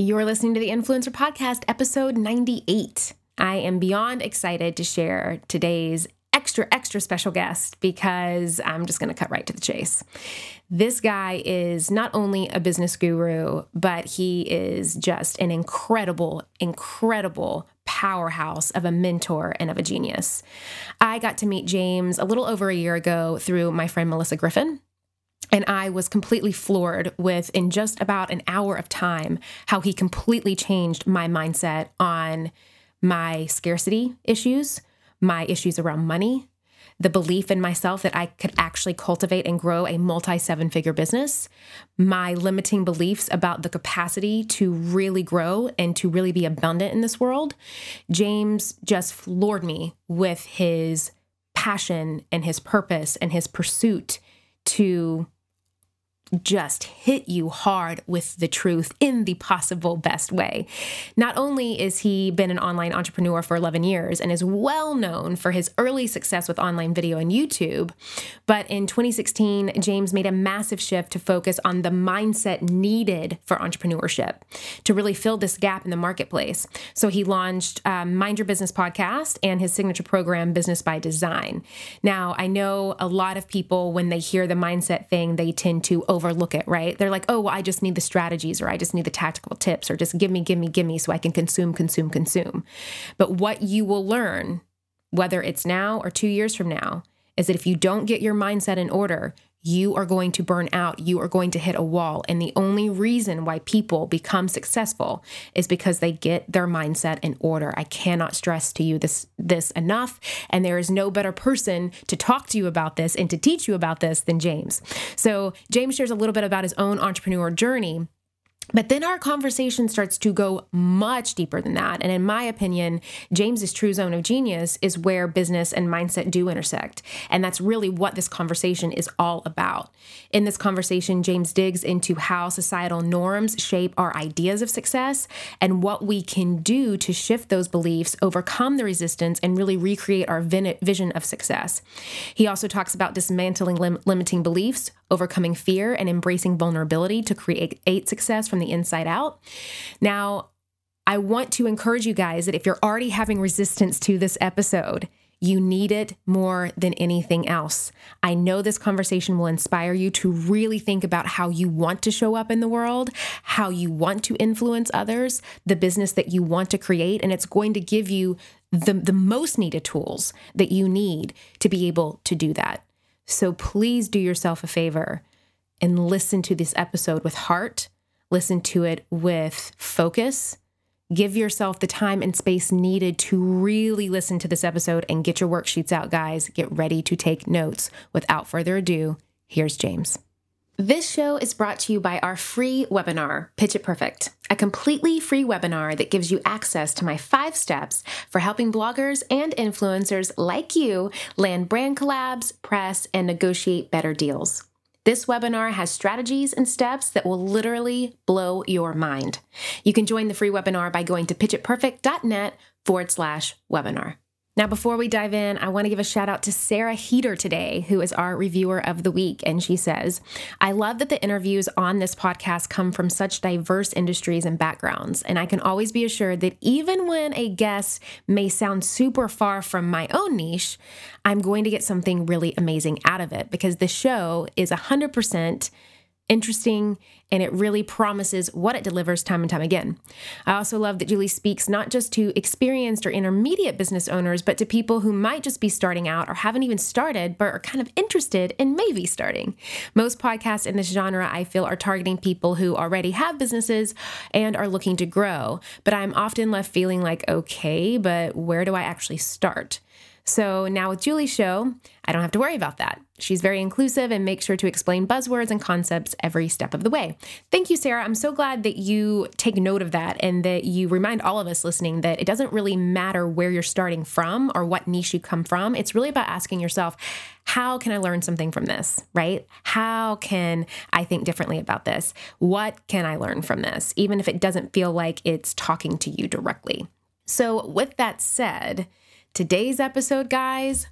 You're listening to the Influencer Podcast, episode 98. I am beyond excited to share today's extra, extra special guest because I'm just going to cut right to the chase. This guy is not only a business guru, but he is just an incredible, incredible powerhouse of a mentor and of a genius. I got to meet James a little over a year ago through my friend Melissa Griffin. And I was completely floored with, in just about an hour of time, how he completely changed my mindset on my scarcity issues, my issues around money, the belief in myself that I could actually cultivate and grow a multi seven figure business, my limiting beliefs about the capacity to really grow and to really be abundant in this world. James just floored me with his passion and his purpose and his pursuit to just hit you hard with the truth in the possible best way. Not only is he been an online entrepreneur for 11 years and is well known for his early success with online video and YouTube, but in 2016 James made a massive shift to focus on the mindset needed for entrepreneurship to really fill this gap in the marketplace. So he launched um, Mind Your Business podcast and his signature program Business by Design. Now, I know a lot of people when they hear the mindset thing, they tend to overlook it, right? They're like, oh, well, I just need the strategies or I just need the tactical tips or just give me, give me, give me so I can consume, consume, consume. But what you will learn, whether it's now or two years from now, is that if you don't get your mindset in order, you are going to burn out. You are going to hit a wall. And the only reason why people become successful is because they get their mindset in order. I cannot stress to you this this enough. And there is no better person to talk to you about this and to teach you about this than James. So James shares a little bit about his own entrepreneur journey but then our conversation starts to go much deeper than that. And in my opinion, James's true zone of genius is where business and mindset do intersect. And that's really what this conversation is all about. In this conversation, James digs into how societal norms shape our ideas of success and what we can do to shift those beliefs, overcome the resistance, and really recreate our vision of success. He also talks about dismantling lim- limiting beliefs, overcoming fear, and embracing vulnerability to create success from the inside out. Now, I want to encourage you guys that if you're already having resistance to this episode, you need it more than anything else. I know this conversation will inspire you to really think about how you want to show up in the world, how you want to influence others, the business that you want to create, and it's going to give you the, the most needed tools that you need to be able to do that. So please do yourself a favor and listen to this episode with heart, listen to it with focus. Give yourself the time and space needed to really listen to this episode and get your worksheets out, guys. Get ready to take notes. Without further ado, here's James. This show is brought to you by our free webinar, Pitch It Perfect, a completely free webinar that gives you access to my five steps for helping bloggers and influencers like you land brand collabs, press, and negotiate better deals. This webinar has strategies and steps that will literally blow your mind. You can join the free webinar by going to pitchitperfect.net forward slash webinar. Now, before we dive in, I want to give a shout out to Sarah Heater today, who is our reviewer of the week. And she says, I love that the interviews on this podcast come from such diverse industries and backgrounds. And I can always be assured that even when a guest may sound super far from my own niche, I'm going to get something really amazing out of it because the show is 100% interesting, and it really promises what it delivers time and time again. I also love that Julie speaks not just to experienced or intermediate business owners, but to people who might just be starting out or haven't even started, but are kind of interested in maybe starting. Most podcasts in this genre, I feel, are targeting people who already have businesses and are looking to grow. But I'm often left feeling like, okay, but where do I actually start? So now with Julie's show, I don't have to worry about that. She's very inclusive and makes sure to explain buzzwords and concepts every step of the way. Thank you, Sarah. I'm so glad that you take note of that and that you remind all of us listening that it doesn't really matter where you're starting from or what niche you come from. It's really about asking yourself, how can I learn something from this, right? How can I think differently about this? What can I learn from this, even if it doesn't feel like it's talking to you directly? So, with that said, Today's episode, guys,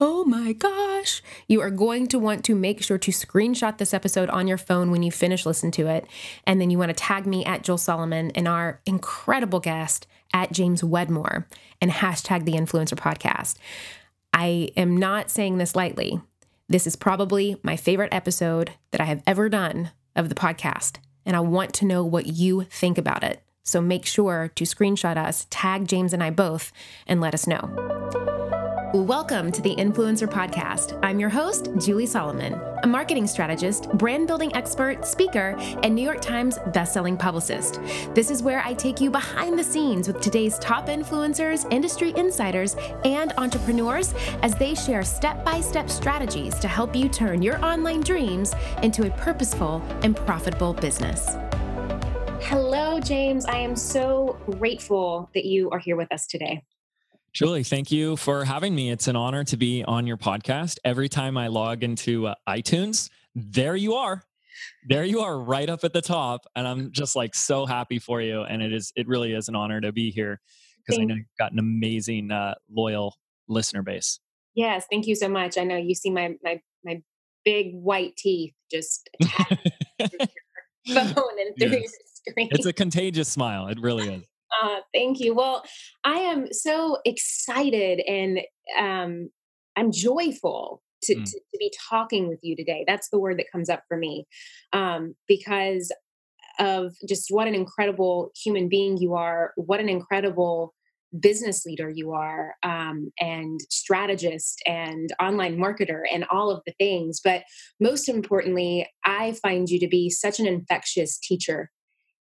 Oh my gosh. You are going to want to make sure to screenshot this episode on your phone when you finish listening to it. And then you want to tag me at Julie Solomon and our incredible guest at James Wedmore and hashtag the influencer podcast. I am not saying this lightly. This is probably my favorite episode that I have ever done of the podcast. And I want to know what you think about it. So make sure to screenshot us, tag James and I both, and let us know. Welcome to the Influencer Podcast. I'm your host, Julie Solomon, a marketing strategist, brand building expert, speaker, and New York Times bestselling publicist. This is where I take you behind the scenes with today's top influencers, industry insiders, and entrepreneurs as they share step by step strategies to help you turn your online dreams into a purposeful and profitable business. Hello, James. I am so grateful that you are here with us today. Julie, thank you for having me. It's an honor to be on your podcast. Every time I log into uh, iTunes, there you are. There you are right up at the top and I'm just like so happy for you and it is it really is an honor to be here because I know you've got an amazing uh, loyal listener base. Yes, thank you so much. I know you see my my my big white teeth just phone and through yes. Screen. It's a contagious smile. It really is. Uh, thank you. Well, I am so excited and um, I'm joyful to, mm. to, to, be talking with you today. That's the word that comes up for me um, because of just what an incredible human being you are, what an incredible business leader you are, um, and strategist and online marketer and all of the things. But most importantly, I find you to be such an infectious teacher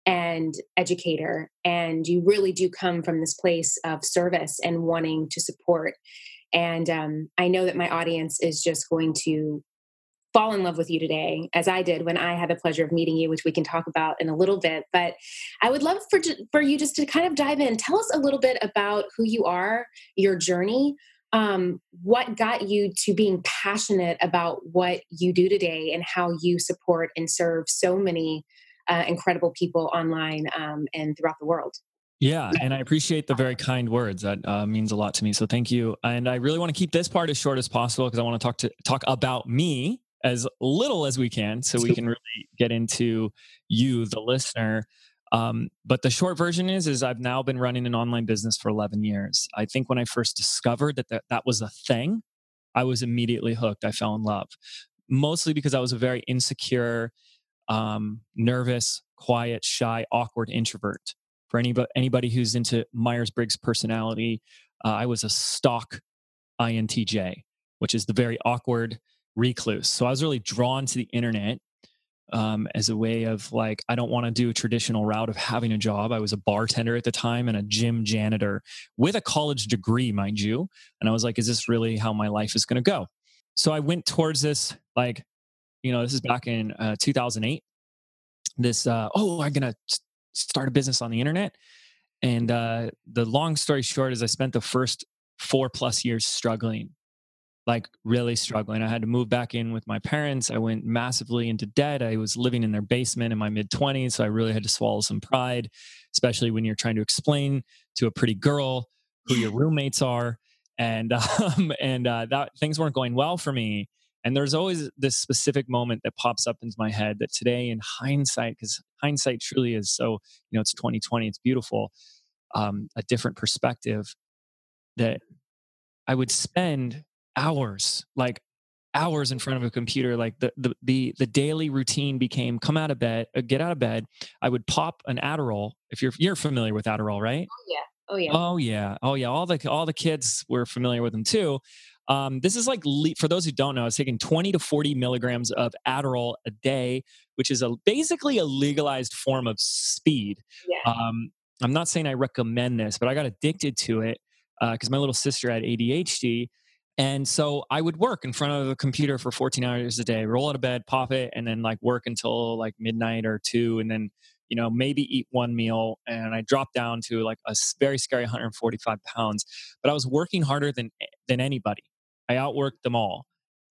and educator and you really do come from this place of service and wanting to support. And um, i know that my audience is just going to fall in love with you today as i did when i had the pleasure of meeting you which we can talk about in a little bit. But i would love for, for you just to kind of dive in. Tell us a little bit about who you are your journey um, what got you to being passionate about what you do today and how you support and serve so many uh, incredible people online um, and throughout the world. Yeah, and I appreciate the very kind words. That uh, means a lot to me. So thank you. And I really want to keep this part as short as possible because I want to talk to talk about me as little as we can, so we can really get into you, the listener. Um, but the short version is, is I've now been running an online business for 11 years. I think when I first discovered that that, that was a thing, I was immediately hooked. I fell in love, mostly because I was a very insecure um, nervous, quiet, shy, awkward introvert. For anybody anybody who's into Myers Briggs personality, uh, I was a stock INTJ, which is the very awkward recluse. So I was really drawn to the internet um, as a way of like, I don't want to do a traditional route of having a job. I was a bartender at the time and a gym janitor with a college degree, mind you. And I was like, is this really how my life is going to go? So I went towards this like you know, this is back in uh, 2008. This, uh, oh, I'm going to start a business on the internet. And uh, the long story short is I spent the first four plus years struggling, like really struggling. I had to move back in with my parents. I went massively into debt. I was living in their basement in my mid 20s. So I really had to swallow some pride, especially when you're trying to explain to a pretty girl who your roommates are. And, um, and uh, that things weren't going well for me. And there's always this specific moment that pops up into my head that today, in hindsight, because hindsight truly is so, you know, it's 2020, it's beautiful, um, a different perspective that I would spend hours, like hours in front of a computer. Like the, the, the, the daily routine became come out of bed, uh, get out of bed. I would pop an Adderall. If you're, you're familiar with Adderall, right? Oh, yeah. Oh yeah. Oh yeah. Oh yeah. All the all the kids were familiar with them too. Um, this is like, for those who don't know, I was taking 20 to 40 milligrams of Adderall a day, which is a basically a legalized form of speed. Yeah. Um, I'm not saying I recommend this, but I got addicted to it because uh, my little sister had ADHD. And so I would work in front of a computer for 14 hours a day, roll out of bed, pop it, and then like work until like midnight or two, and then you know maybe eat one meal. And I dropped down to like a very scary 145 pounds. But I was working harder than than anybody. I outworked them all.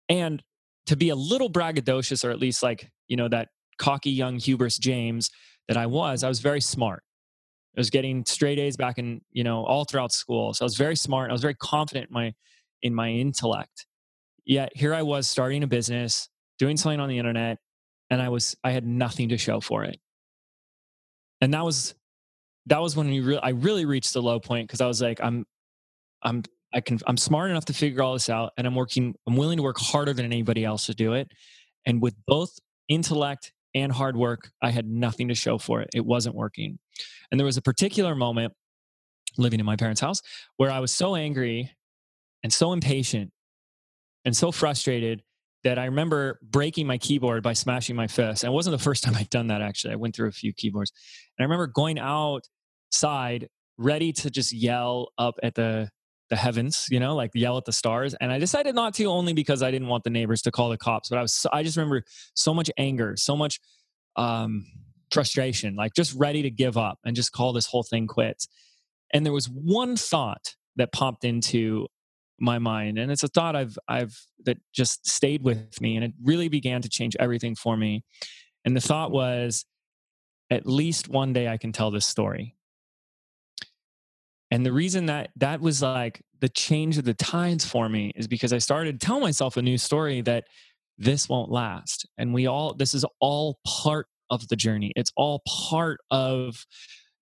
And to be a little braggadocious, or at least like, you know, that cocky young hubris James that I was, I was very smart. I was getting straight A's back in, you know, all throughout school. So I was very smart. I was very confident in my in my intellect. yet here I was starting a business, doing something on the internet, and I was I had nothing to show for it. And that was that was when we re- I really reached the low point because I was like, I'm I'm I can I'm smart enough to figure all this out, and I'm working. I'm willing to work harder than anybody else to do it. And with both intellect and hard work, I had nothing to show for it. It wasn't working. And there was a particular moment living in my parents' house where I was so angry and so impatient and so frustrated that I remember breaking my keyboard by smashing my fist. And it wasn't the first time I'd done that, actually. I went through a few keyboards. And I remember going outside ready to just yell up at the the heavens, you know, like yell at the stars. And I decided not to only because I didn't want the neighbors to call the cops. But I was, I just remember so much anger, so much um, frustration, like just ready to give up and just call this whole thing quits. And there was one thought that popped into my mind and it's a thought i've i've that just stayed with me and it really began to change everything for me and the thought was at least one day i can tell this story and the reason that that was like the change of the tides for me is because i started to tell myself a new story that this won't last and we all this is all part of the journey it's all part of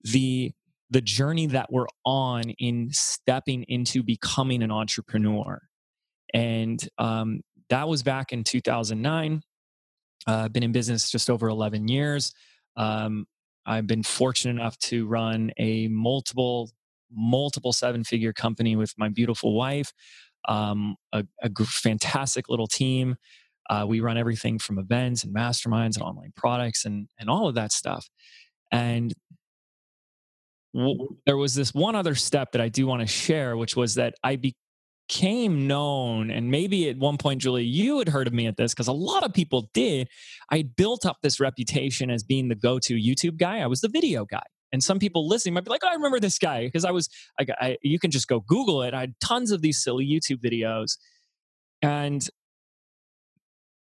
the the journey that we're on in stepping into becoming an entrepreneur. And um, that was back in 2009. Uh, I've been in business just over 11 years. Um, I've been fortunate enough to run a multiple, multiple seven figure company with my beautiful wife, um, a, a fantastic little team. Uh, we run everything from events and masterminds and online products and, and all of that stuff. And there was this one other step that I do want to share, which was that I became known, and maybe at one point, Julie, you had heard of me at this because a lot of people did. I built up this reputation as being the go to YouTube guy. I was the video guy. And some people listening might be like, oh, I remember this guy because I was, I, I, you can just go Google it. I had tons of these silly YouTube videos. And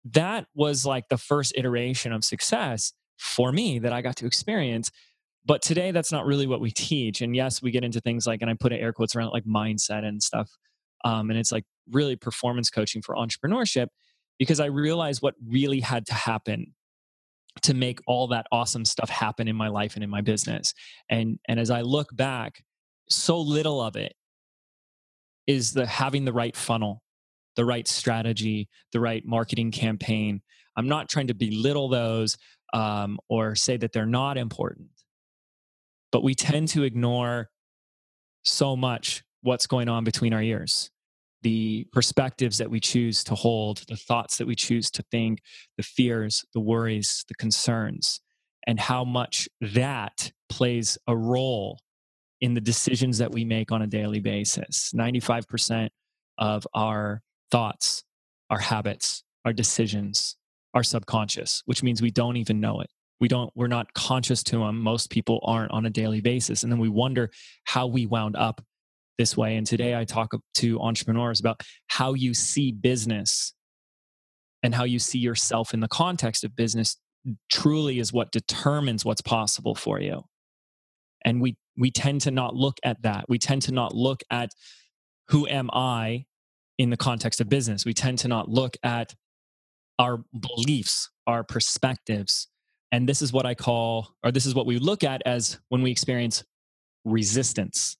that was like the first iteration of success for me that I got to experience but today, that's not really what we teach. And yes, we get into things like, and I put air quotes around it, like mindset and stuff. Um, and it's like really performance coaching for entrepreneurship because I realized what really had to happen to make all that awesome stuff happen in my life and in my business. And and as I look back, so little of it is the having the right funnel, the right strategy, the right marketing campaign. I'm not trying to belittle those um, or say that they're not important but we tend to ignore so much what's going on between our ears the perspectives that we choose to hold the thoughts that we choose to think the fears the worries the concerns and how much that plays a role in the decisions that we make on a daily basis. 95% of our thoughts our habits our decisions are subconscious which means we don't even know it. We don't we're not conscious to them most people aren't on a daily basis. And then we wonder how we wound up this way and today i talk to entrepreneurs about how you see business and how you see yourself in the context of business truly is what determines what's possible for you. And we we tend to not look at that. We tend to not look at who am i in the context of business. We tend to not look at our beliefs our perspectives. And this is what I call, or this is what we look at as when we experience resistance.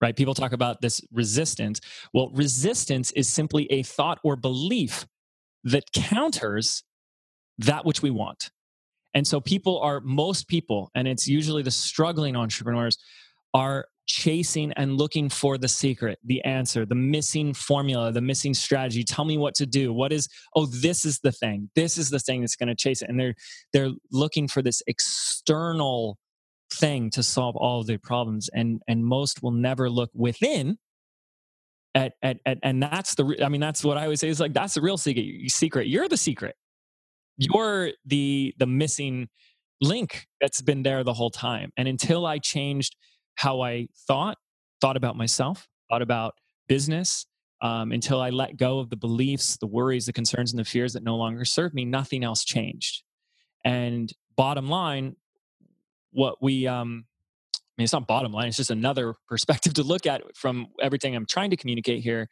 Right? People talk about this resistance. Well, resistance is simply a thought or belief that counters that which we want. And so people are, most people, and it's usually the struggling entrepreneurs, are chasing and looking for the secret, the answer, the missing formula, the missing strategy. Tell me what to do. What is oh this is the thing. This is the thing that's going to chase it and they're they're looking for this external thing to solve all of their problems and and most will never look within at, at, at and that's the I mean that's what I always say is like that's the real secret. Secret. You're the secret. You're the the missing link that's been there the whole time. And until I changed how I thought, thought about myself, thought about business, um, until I let go of the beliefs, the worries, the concerns, and the fears that no longer serve me, nothing else changed. And bottom line, what we, um, I mean, it's not bottom line, it's just another perspective to look at from everything I'm trying to communicate here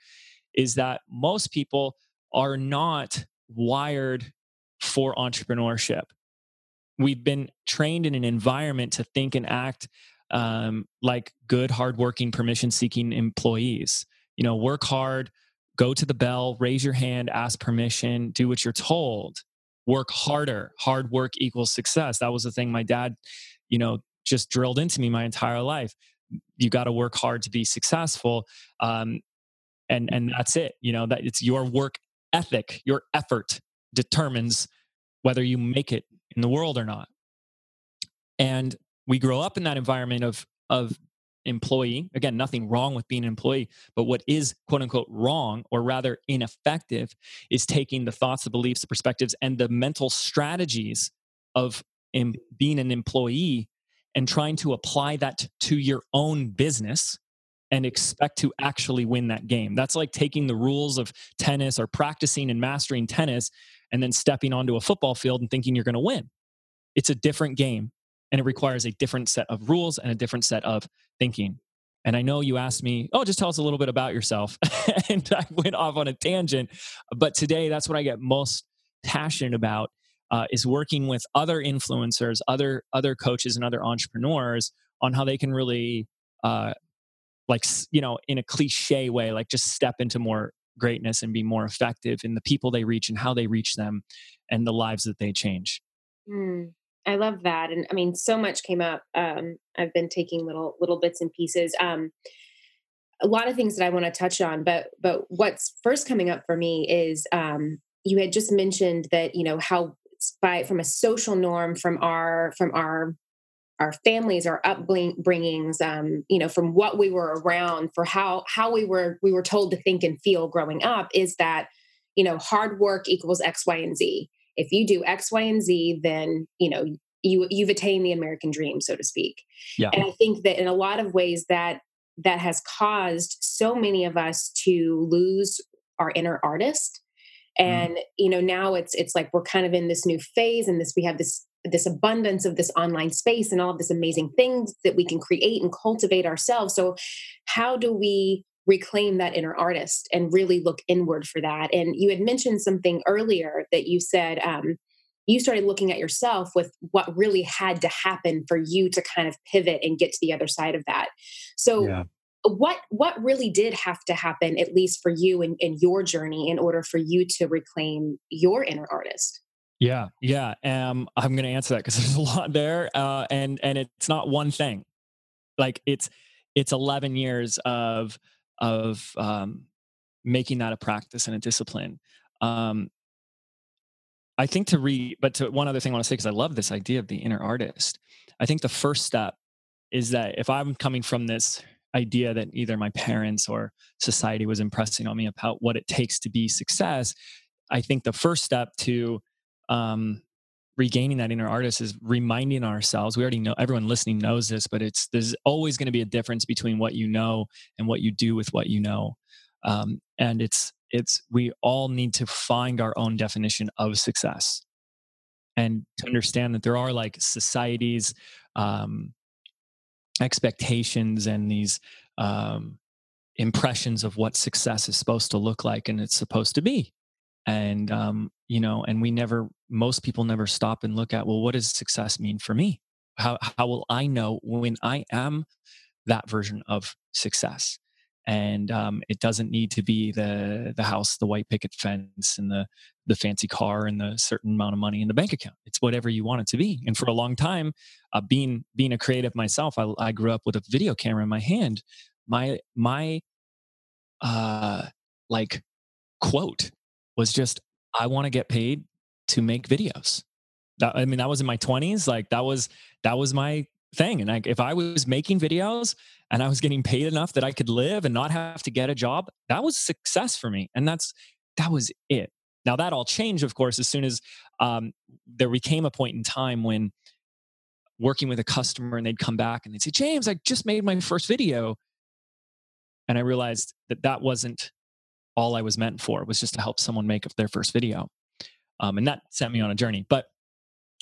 is that most people are not wired for entrepreneurship. We've been trained in an environment to think and act um, like good, hardworking, permission seeking employees. You know, work hard, go to the bell, raise your hand, ask permission, do what you're told, work harder. Hard work equals success. That was the thing my dad, you know, just drilled into me my entire life. You got to work hard to be successful. Um, and and that's it. You know, that it's your work ethic, your effort determines whether you make it in the world or not. And we grow up in that environment of of employee again nothing wrong with being an employee but what is quote unquote wrong or rather ineffective is taking the thoughts the beliefs the perspectives and the mental strategies of in being an employee and trying to apply that to your own business and expect to actually win that game that's like taking the rules of tennis or practicing and mastering tennis and then stepping onto a football field and thinking you're going to win it's a different game and it requires a different set of rules and a different set of thinking. And I know you asked me, oh, just tell us a little bit about yourself. and I went off on a tangent. But today, that's what I get most passionate about uh, is working with other influencers, other other coaches, and other entrepreneurs on how they can really, uh, like you know, in a cliche way, like just step into more greatness and be more effective in the people they reach and how they reach them, and the lives that they change. Mm. I love that, and I mean, so much came up. Um, I've been taking little little bits and pieces. Um, a lot of things that I want to touch on, but but what's first coming up for me is um, you had just mentioned that you know how by from a social norm from our from our our families our upbringings um, you know from what we were around for how how we were we were told to think and feel growing up is that you know hard work equals x y and z if you do X, Y, and Z, then you know you you've attained the American dream, so to speak. Yeah. And I think that in a lot of ways that that has caused so many of us to lose our inner artist. Mm. And mm. you know, now it's it's like we're kind of in this new phase and this we have this this abundance of this online space and all of this amazing things that we can create and cultivate ourselves. So how do we reclaim that inner artist and really look inward for that. And you had mentioned something earlier that you said um, you started looking at yourself with what really had to happen for you to kind of pivot and get to the other side of that. So, yeah. What what really did have to happen, at least for you in, in your journey, in order for you to reclaim your inner artist? Yeah, yeah. Um, I'm going to answer that because there's a lot there, uh, and and it's not one thing. Like it's it's 11 years of of um, making that a practice and a discipline. Um, I think to read, but to one other thing I want to say, because I love this idea of the inner artist. I think the first step is that if I'm coming from this idea that either my parents or society was impressing on me about what it takes to be success, I think the first step to um, regaining that inner artist is reminding ourselves we already know everyone listening knows this but it's there's always going to be a difference between what you know and what you do with what you know. Um, and it's it's we all need to find our own definition of success. And to understand that there are like societies um, expectations and these um, impressions of what success is supposed to look like and it's supposed to be. And um, you know and we never most people never stop and look at well what does success mean for me? How how will i know when i am that version of success and um, it doesn't need to be the the house the white picket fence and the the fancy car and the certain amount of money in the bank account it's whatever you want it to be and for a long time uh, being being a creative myself I, I grew up with a video camera in my hand my my uh like quote was just I want to get paid to make videos. That, I mean, that was in my 20s. Like that was that was my thing. And like if I was making videos and I was getting paid enough that I could live and not have to get a job, that was success for me. And that's that was it. Now that all changed, of course, as soon as um, there became a point in time when working with a customer and they'd come back and they'd say, James, I just made my first video. And I realized that that wasn't all I was meant for It was just to help someone make their first video. Um, and that sent me on a journey. But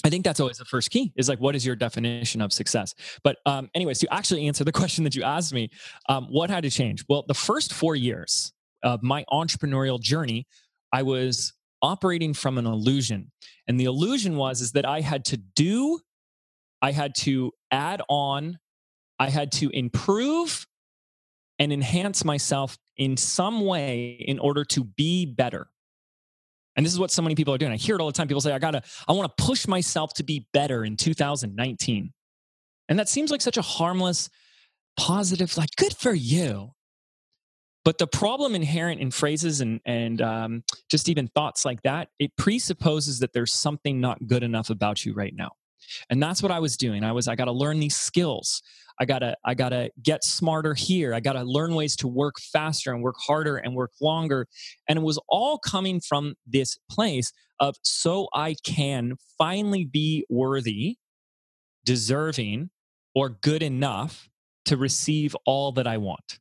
I think that's always the first key is like, what is your definition of success? But, um, anyways, to actually answer the question that you asked me, um, what had to change? Well, the first four years of my entrepreneurial journey, I was operating from an illusion. And the illusion was is that I had to do, I had to add on, I had to improve and enhance myself in some way in order to be better. And this is what so many people are doing. I hear it all the time. People say, I gotta, I wanna push myself to be better in 2019. And that seems like such a harmless, positive, like, good for you. But the problem inherent in phrases and, and um, just even thoughts like that, it presupposes that there's something not good enough about you right now. And that's what I was doing. I was, I got to learn these skills. I gotta, I gotta get smarter here. I gotta learn ways to work faster and work harder and work longer. And it was all coming from this place of so I can finally be worthy, deserving, or good enough to receive all that I want.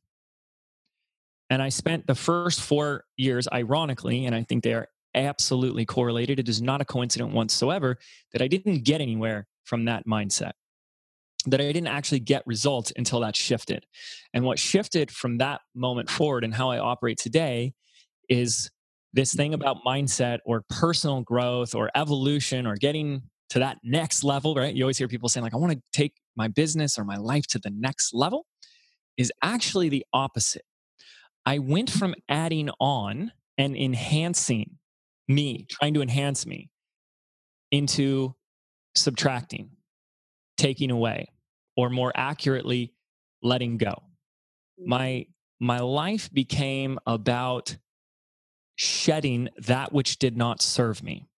And I spent the first four years, ironically, and I think they are absolutely correlated. It is not a coincidence whatsoever that I didn't get anywhere from that mindset, that I didn't actually get results until that shifted. And what shifted from that moment forward and how I operate today is this thing about mindset or personal growth or evolution or getting to that next level, right? You always hear people saying, like, I want to take my business or my life to the next level, is actually the opposite. I went from adding on and enhancing me, trying to enhance me, into subtracting, taking away, or more accurately, letting go. My mm-hmm. my life became about shedding that which did not serve me.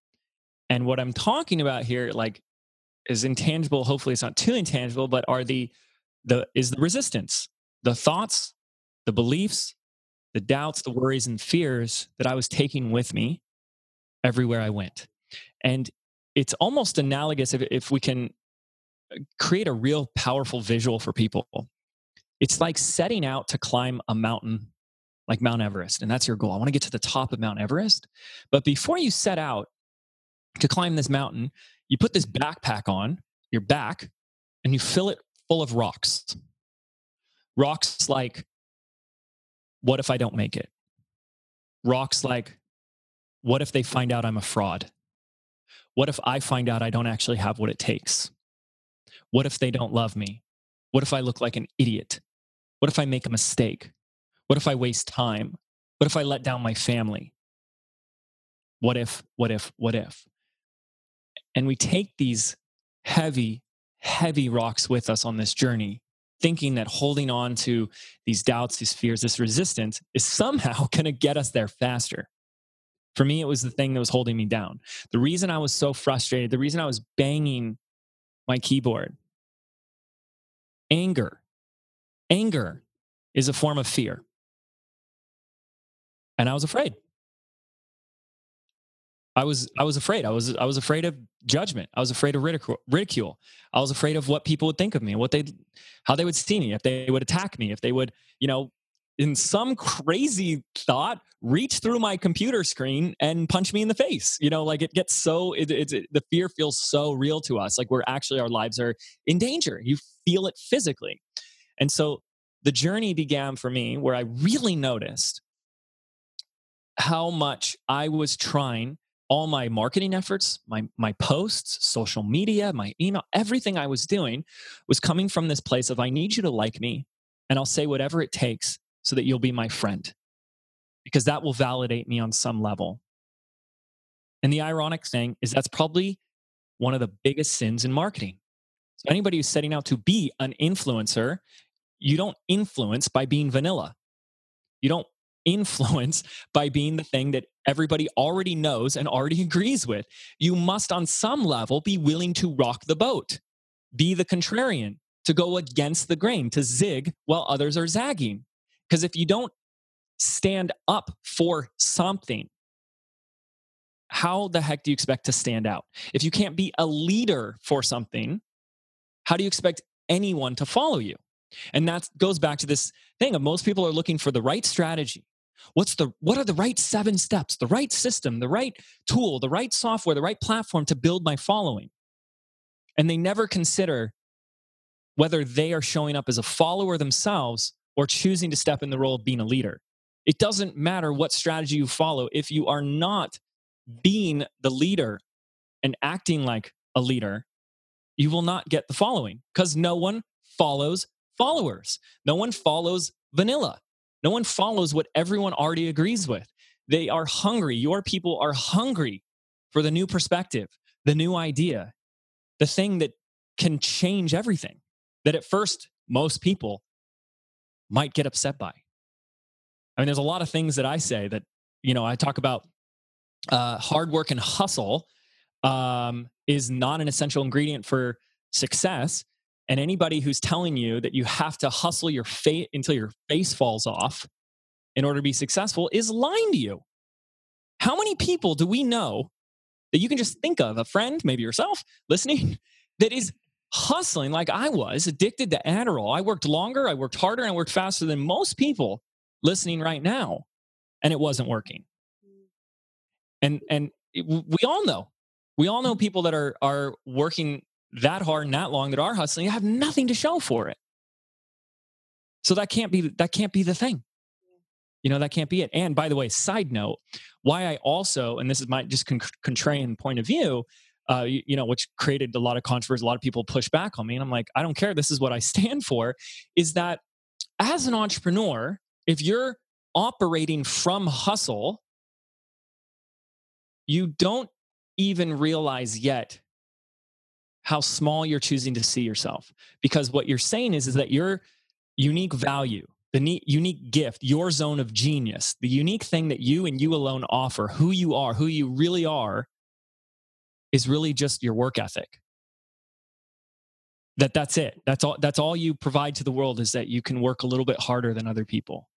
And what I'm talking about here, like, is intangible. Hopefully, it's not too intangible, but are the the is the resistance, the thoughts, the beliefs, the doubts, the worries, and fears that I was taking with me everywhere I went. And it's almost analogous if, if we can create a real powerful visual for people. It's like setting out to climb a mountain like Mount Everest, and that's your goal. I want to get to the top of Mount Everest. But before you set out to climb this mountain, you put this backpack on your back and you fill it full of rocks. Rocks like what if I don't make it? Rocks like, what if they find out I'm a fraud? What if I find out I don't actually have what it takes? What if they don't love me? What if I look like an idiot? What if I make a mistake? What if I waste time? What if I let down my family? What if, what if, what if? And we take these heavy, heavy rocks with us on this journey thinking that holding on to these doubts, these fears, this resistance is somehow going to get us there faster. For me, it was the thing that was holding me down. The reason I was so frustrated, the reason I was banging my keyboard, anger. Anger is a form of fear. And I was afraid. I was I was afraid. I was I was afraid of judgment. I was afraid of ridicule. I was afraid of what people would think of me, what they how they would see me, if they would attack me, if they would, you know, in some crazy thought, reach through my computer screen and punch me in the face. You know, like it gets so it, it's it, the fear feels so real to us. Like we're actually our lives are in danger. You feel it physically, and so the journey began for me where I really noticed how much I was trying all my marketing efforts, my my posts, social media, my email, everything I was doing was coming from this place of I need you to like me and I'll say whatever it takes so that you'll be my friend. Because that will validate me on some level. And the ironic thing is that's probably one of the biggest sins in marketing. So anybody who's setting out to be an influencer, you don't influence by being vanilla. You don't influence by being the thing that everybody already knows and already agrees with. You must, on some level, be willing to rock the boat, be the contrarian, to go against the grain, to zig while others are zagging. Because if you don't stand up for something, how the heck do you expect to stand out? If you can't be a leader for something, how do you expect anyone to follow you? And that goes back to this thing of most people are looking for the right strategy, what's the what are the right seven steps the right system the right tool the right software the right platform to build my following and they never consider whether they are showing up as a follower themselves or choosing to step in the role of being a leader It doesn't matter what strategy you follow. If you are not being the leader and acting like a leader, you will not get the following because no one follows followers. No one follows vanilla. No one follows what everyone already agrees with. They are hungry. Your people are hungry for the new perspective, the new idea, the thing that can change everything that at first most people might get upset by. I mean, there's a lot of things that I say that, you know, I talk about uh, hard work and hustle um, is not an essential ingredient for success. And anybody who's telling you that you have to hustle your fate until your face falls off in order to be successful is lying to you. How many people do we know that you can just think of, a friend, maybe yourself listening, that is hustling like I was, addicted to Adderall? I worked longer, I worked harder, and I worked faster than most people listening right now, and it wasn't working. Mm. And and it, we all know, we all know people that are are working that hard and that long that are hustling have nothing to show for it. So that can't be that can't be the thing. You know, that can't be it. And by the way, side note, why I also, and this is my just con- contrarian point of view, uh, you, you, know, which created a lot of controversy. A lot of people push back on me, and I'm like, I don't care. This is what I stand for. Is that as an entrepreneur, if you're operating from hustle, you don't even realize yet how small you're choosing to see yourself because what you're saying is is that your unique value the unique gift your zone of genius the unique thing that you and you alone offer who you are who you really are is really just your work ethic that that's it that's all that's all you provide to the world is that you can work a little bit harder than other people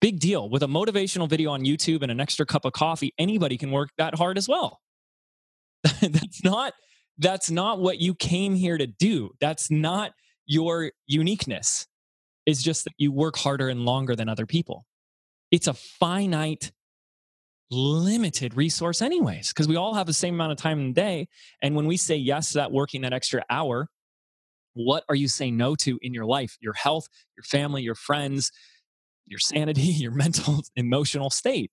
big deal with a motivational video on youtube and an extra cup of coffee anybody can work that hard as well that's not that's not what you came here to do. That's not your uniqueness. It's just that you work harder and longer than other people. It's a finite, limited resource, anyways, because we all have the same amount of time in the day. And when we say yes to that working that extra hour, what are you saying no to in your life? Your health, your family, your friends, your sanity, your mental, emotional state.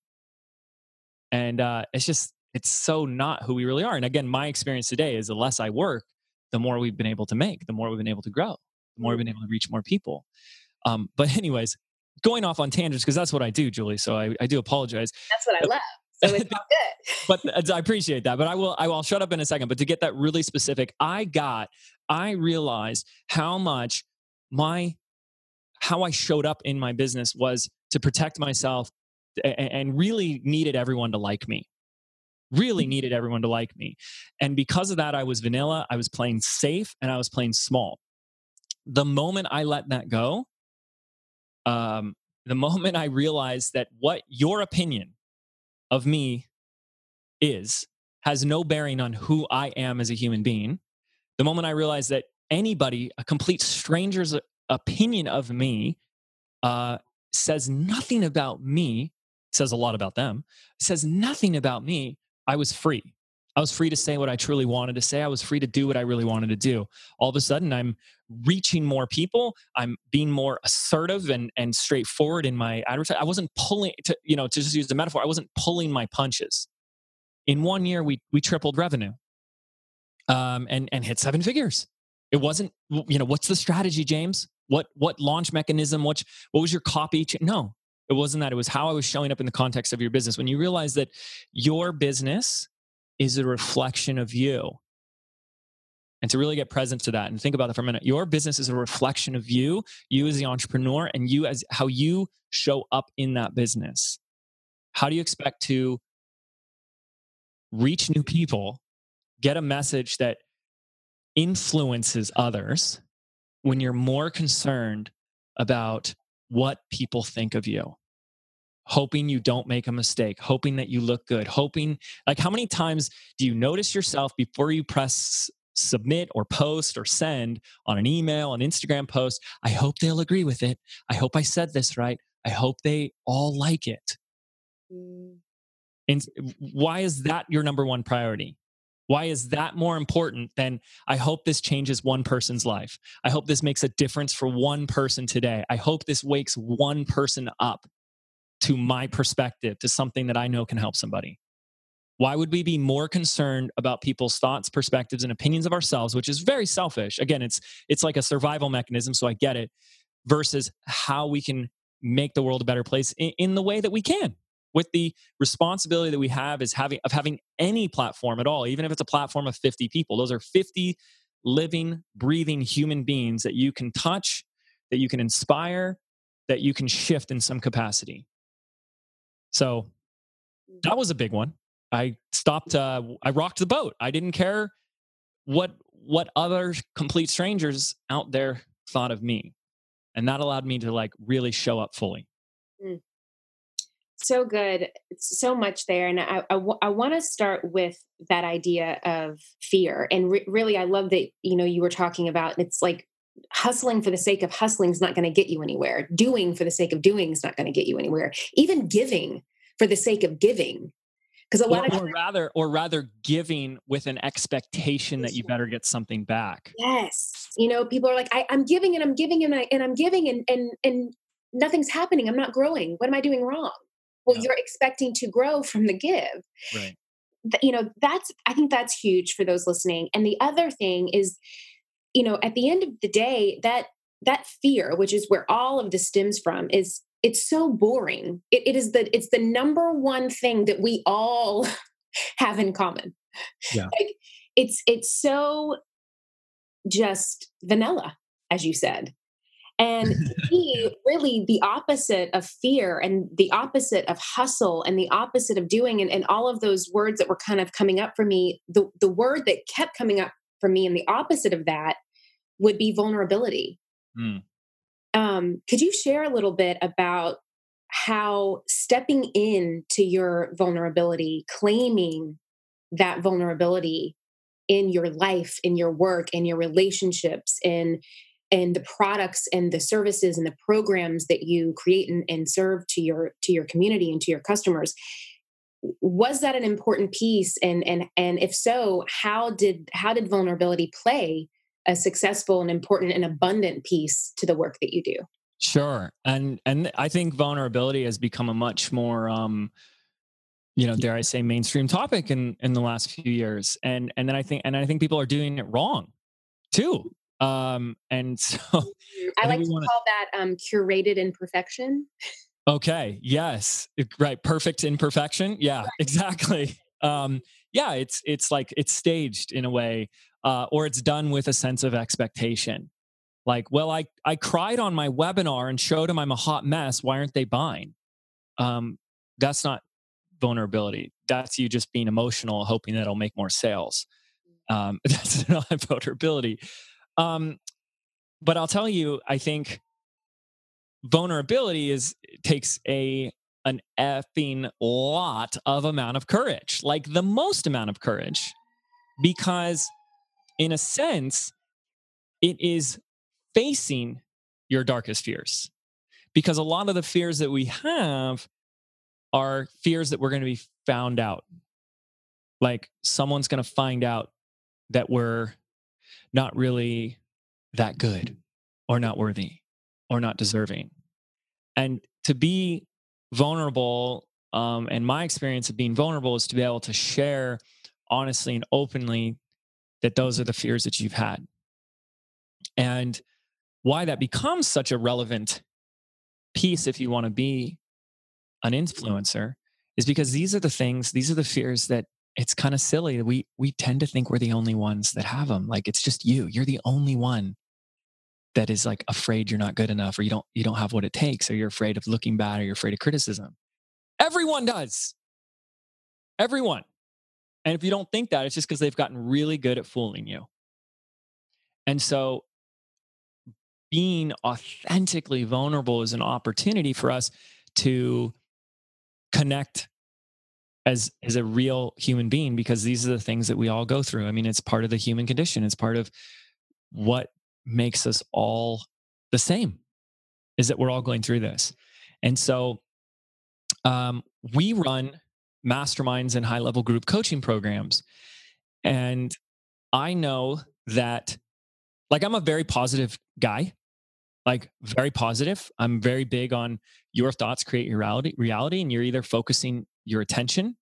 And uh, it's just, it's so not who we really are. And again, my experience today is the less I work, the more we've been able to make, the more we've been able to grow, the more we've been able to reach more people. Um, but anyways, going off on tangents because that's what I do, Julie. So I, I do apologize. That's what I love. So it's all good. but I appreciate that. But I will I will shut up in a second. But to get that really specific, I got I realized how much my how I showed up in my business was to protect myself and really needed everyone to like me really mm-hmm. needed everyone to like me. And because of that, I was vanilla, I was playing safe, and I was playing small. The moment I let that go, um, the moment I realized that what your opinion of me is has no bearing on who I am as a human being, the moment I realized that anybody, a complete stranger's opinion of me, uh, says nothing about me, says a lot about them, says nothing about me, I was free. I was free to say what I truly wanted to say. I was free to do what I really wanted to do. All of a sudden, I'm reaching more people. I'm being more assertive and, and straightforward in my advertising. I wasn't pulling to, you know, to just use the metaphor, I wasn't pulling my punches. In one year, we we tripled revenue um, and and hit seven figures. It wasn't, you know, what's the strategy, James? What what launch mechanism? What what was your copy? No, it wasn't that. It was how I was showing up in the context of your business. When you realize that your business is a reflection of you. And to really get present to that and think about that for a minute. Your business is a reflection of you, you as the entrepreneur, and you as how you show up in that business. How do you expect to reach new people, get a message that influences others when you're more concerned about what people think of you hoping you don't make a mistake hoping that you look good hoping like how many times do you notice yourself before you press submit or post or send on an email an instagram post i hope they'll agree with it i hope i said this right i hope they all like it mm. and why is that your number one priority why is that more important than I hope this changes one person's life? I hope this makes a difference for one person today. I hope this wakes one person up to my perspective, to something that I know can help somebody? Why would we be more concerned about people's thoughts, perspectives, and opinions of ourselves, which is very selfish? Again, it's it's like a survival mechanism, so I get it, versus how we can make the world a better place in, in the way that we can with the responsibility that we have is having of having any platform at all even if it's a platform of 50 people those are 50 living breathing human beings that you can touch that you can inspire that you can shift in some capacity so that was a big one. I stopped uh, i rocked the boat. I didn't care what what other complete strangers out there thought of me and that allowed me to like really show up fully. Mm. So good. It's so much there and i, I, I want to start with that idea of fear and re- really i love that you know you were talking about it's like hustling for the sake of hustling is not going to get you anywhere. Doing for the sake of doing is not going to get you anywhere. Even giving for the sake of giving. Because a lot or, of or rather or rather giving with an expectation that you better get something back. Yes. You know people are like I, am giving and i'm giving and, I, and i'm giving and and and nothing's happening. I'm not growing. What am i doing wrong? Well yeah. you're expecting to grow from the give. Right. You know that's i think that's huge for those listening. And the other thing is you know at the end of the day that that fear which is where all of this stems from is it's so boring. It, it is the it's the number one thing that we all have in common. Yeah. Like it's it's so just vanilla as you said. And he really the opposite of fear and the opposite of hustle and the opposite of doing and, and all of those words that were kind of coming up for me, the, the word that kept coming up for me and the opposite of that would be vulnerability. Mm. Um, could you share a little bit about how stepping into your vulnerability, claiming that vulnerability in your life, in your work, in your relationships, in and the products and the services and the programs that you create and, and serve to your to your community and to your customers was that an important piece and and and if so how did how did vulnerability play a successful and important and abundant piece to the work that you do sure and and i think vulnerability has become a much more um you know dare i say mainstream topic in in the last few years and and then i think and i think people are doing it wrong too um, and so I, like to wanna... call that um, curated imperfection. Okay. Yes. Right. Perfect imperfection. Yeah. Right. Exactly. Um, yeah. It's it's like it's staged in a way, uh, or it's done with a sense of expectation. Like, well, I I cried on my webinar and showed them I'm a hot mess. Why aren't they buying? Um, that's not vulnerability. That's you just being emotional, hoping that it'll make more sales. Um, that's not vulnerability. Um, but I'll tell you, I think vulnerability is takes a an effing lot of amount of courage, like the most amount of courage, because in a sense, it is facing your darkest fears. Because a lot of the fears that we have are fears that we're going to be found out. Like someone's going to find out that we're not really that good or not worthy or not deserving. And to be vulnerable, um, and my experience of being vulnerable is to be able to share honestly and openly that those are the fears that you've had. And why that becomes such a relevant piece if you want to be an influencer is because these are the things, these are the fears that it's kind of silly. We we tend to think we're the only ones that have them. Like it's just you. You're the only one that is like afraid you're not good enough or you don't you don't have what it takes or you're afraid of looking bad or you're afraid of criticism. Everyone does. Everyone. And if you don't think that, it's just because they've gotten really good at fooling you. And so being authentically vulnerable is an opportunity for us to connect as as a real human being because these are the things that we all go through. I mean, it's part of the human condition. It's part of what makes us all the same is that we're all going through this. And so um, we run masterminds and high level group coaching programs. And I know that, like, I'm a very positive guy. like very positive. I'm very big on your thoughts create your reality, reality, and you're either focusing your attention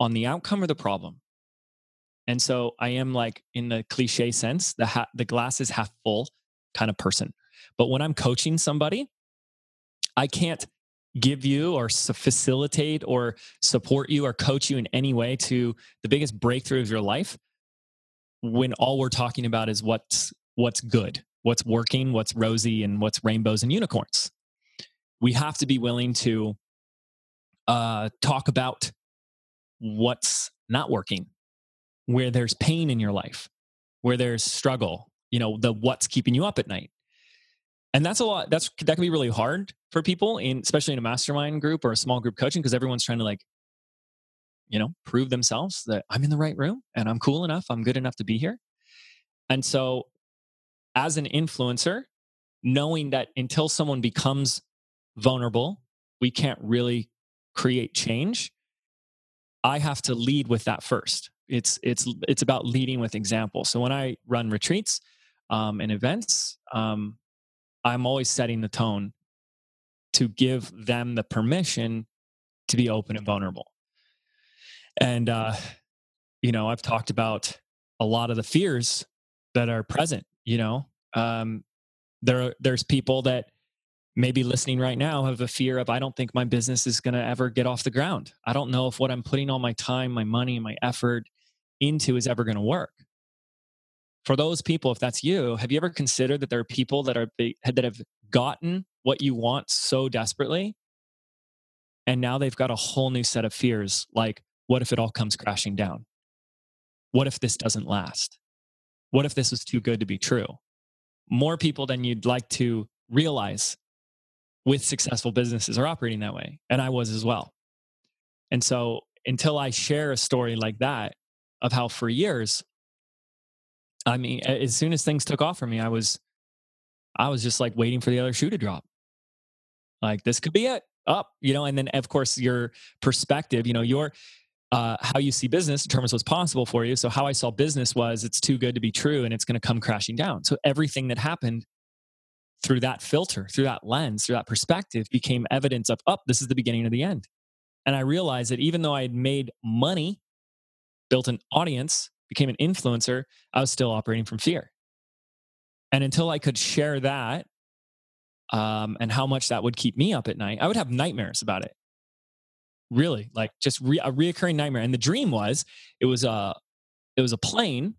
on the outcome or the problem. And so I am like in the cliche sense, the ha- the glass is half full kind of person. But when I'm coaching somebody, I can't give you or facilitate or support you or coach you in any way to the biggest breakthrough of your life when all we're talking about is what's what's good what's working, what's rosy, and what's rainbows and unicorns. We have to be willing to uh, talk about what's not working, where there's pain in your life, where there's struggle, you know, the what's keeping you up at night. And that's a lot. That's that can be really hard for people, in especially in a mastermind group or a small group coaching, because everyone's trying to like, you know, prove themselves that I'm in the right room and I'm cool enough, I'm good enough to be here. And so as an influencer, knowing that until someone becomes vulnerable, we can't really create change. I have to lead with that first. It's it's it's about leading with example. So when I run retreats um, and events, um, I'm always setting the tone to give them the permission to be open and vulnerable. And uh, you know, I've talked about a lot of the fears that are present you know? Um, there there's people that maybe listening right now have a fear of i don't think my business is going to ever get off the ground. I don't know if what i'm putting all my time my money my effort into is ever going to work for those people if that's you have you ever considered that there are people that are that have gotten what you want so desperately and now they've got a whole new set of fears like what if it all comes crashing down what if this doesn't last what if this was too good to be true? More people than you'd like to realize with successful businesses are operating that way. And I was as well. And so until I share a story like that of how for years, I mean, as soon as things took off for me, I was, I was just like waiting for the other shoe to drop. Like this could be it up, you know, and then of course your perspective, you know, your uh, how you see business determines what's possible for you. So how I saw business was it's too good to be true and it's going to come crashing down. So everything that happened through that filter, through that lens, through that perspective became evidence of, up, oh, this is the beginning of the end. And I realized that even though I had made money, built an audience, became an influencer, I was still operating from fear. And until I could share that um, and how much that would keep me up at night, I would have nightmares about it. Really like just re- a reoccurring nightmare. And the dream was it was a it was a plane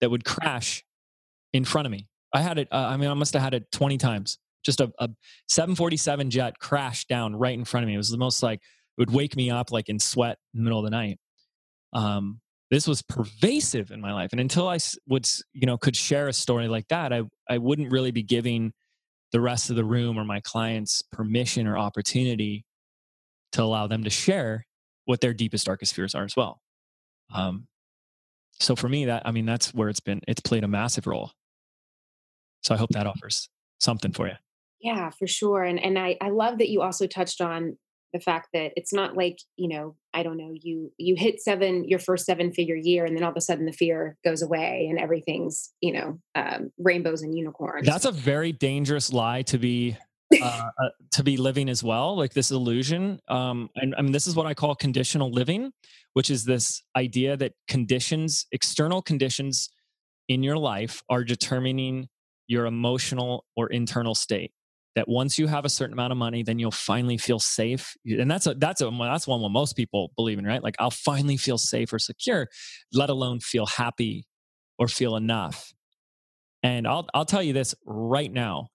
that would crash in front of me. I had it uh, i mean i must have had it 20 times. Just a, a 747 jet crashed down right in front of me. It was the most like it would wake me up like in sweat in the middle of the night. Um this was pervasive in my life. And until i would you know could share a story like that i i wouldn't really be giving the rest of the room or my clients permission or opportunity to allow them to share what their deepest darkest fears are as well. Um, so for me that i mean that's where it's been it's played a massive role. So i hope that offers something for you yeah for sure. And and i i love that you also touched on the fact that it's not like you know i don't know you you hit seven your first seven figure year and then all of a sudden the fear goes away and everything's you know um, rainbows and unicorns that's a very dangerous lie to be uh, uh, to be living as well, like this illusion. Um, and I mean, this is what I call conditional living, which is this idea that conditions, external conditions in your life, are determining your emotional or internal state. That once you have a certain amount of money, then you'll finally feel safe, and that's a that's a that's one what most people believe in, right? Like I'll finally feel safe or secure, let alone feel happy or feel enough. And I'll I'll tell you this right now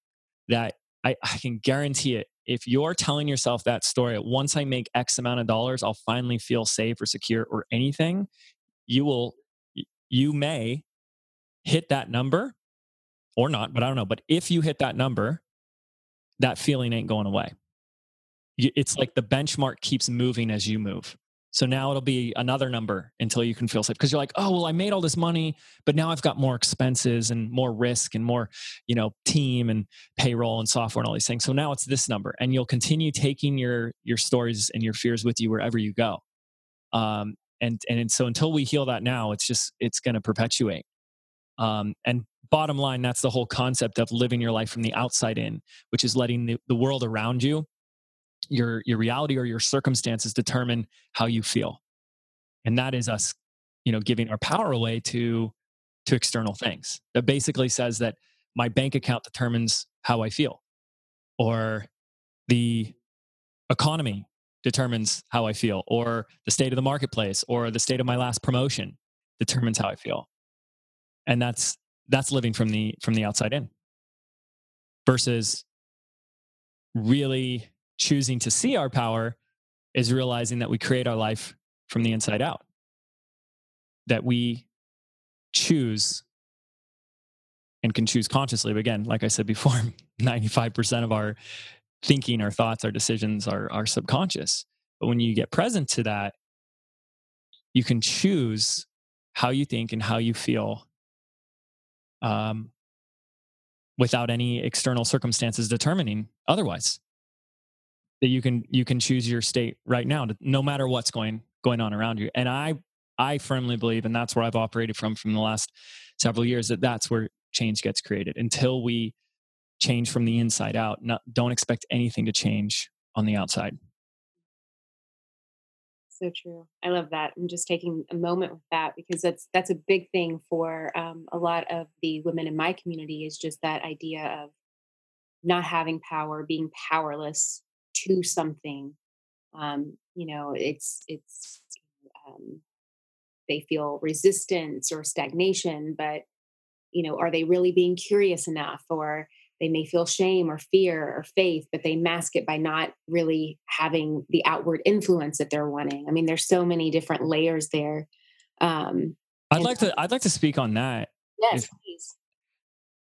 that I, I can guarantee it. If you're telling yourself that story, once I make X amount of dollars, I'll finally feel safe or secure or anything, you will, you may hit that number or not, but I don't know. But if you hit that number, that feeling ain't going away. It's like the benchmark keeps moving as you move. So now it'll be another number until you can feel safe because you're like, oh, well, I made all this money, but now I've got more expenses and more risk and more, you know, team and payroll and software and all these things. So now it's this number, and you'll continue taking your your stories and your fears with you wherever you go. Um, and and so until we heal that now, it's just it's going to perpetuate. Um, and bottom line, that's the whole concept of living your life from the outside in, which is letting the, the world around you, your your reality or your circumstances determine how you feel. And that is us, you know, giving our power away to to external things. That basically says that my bank account determines how I feel, or the economy determines how I feel, or the state of the marketplace, or the state of my last promotion determines how I feel. And that's that's living from the from the outside in versus really choosing to see our power is realizing that we create our life from the inside out that we choose and can choose consciously. But again, like I said before, 95% of our thinking, our thoughts, our decisions are, are subconscious. But when you get present to that, you can choose how you think and how you feel um, without any external circumstances determining otherwise. That you can you can choose your state right now, to, no matter what's going going on around you. And I I firmly believe, and that's where I've operated from from the last several years, that that's where change gets created. Until we change from the inside out, not, don't expect anything to change on the outside. So true. I love that. I'm just taking a moment with that because that's that's a big thing for um, a lot of the women in my community. Is just that idea of not having power, being powerless to something. Um, you know, it's it's um, they feel resistance or stagnation, but you know, are they really being curious enough or they may feel shame or fear or faith, but they mask it by not really having the outward influence that they're wanting. I mean, there's so many different layers there. Um, I'd like to I'd like to speak on that. Yes, if, please.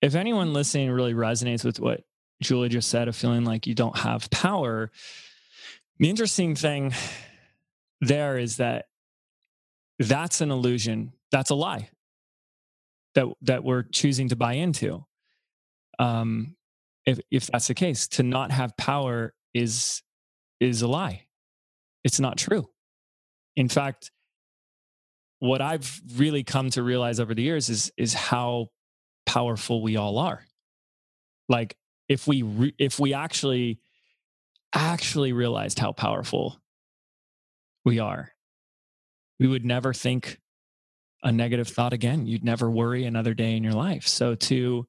If anyone listening really resonates with what Julie just said of feeling like you don't have power, the interesting thing there is that that's an illusion. That's a lie that that we're choosing to buy into. Um, if if that's the case, to not have power is is a lie. It's not true. In fact, what I've really come to realize over the years is is how powerful we all are. Like if we re- if we actually actually realized how powerful we are we would never think a negative thought again. You'd never worry another day in your life. So to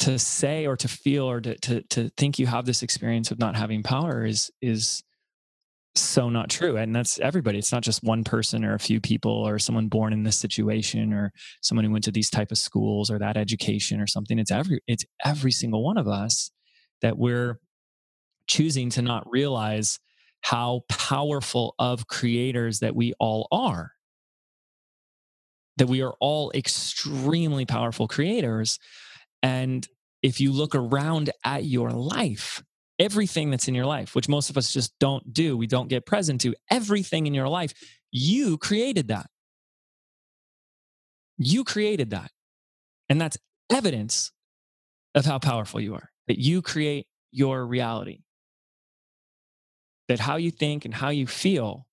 to say or to feel or to, to to think you have this experience of not having power is is so not true and that's everybody it's not just one person or a few people or someone born in this situation or someone who went to these type of schools or that education or something it's every it's every single one of us that we're choosing to not realize how powerful of creators that we all are. That we are all extremely powerful creators. And if you look around at your life, everything that's in your life, which most of us just don't do, we don't get present to, everything in your life, you created that. You created that. And that's evidence of how powerful you are, that you create your reality that how you think and how you feel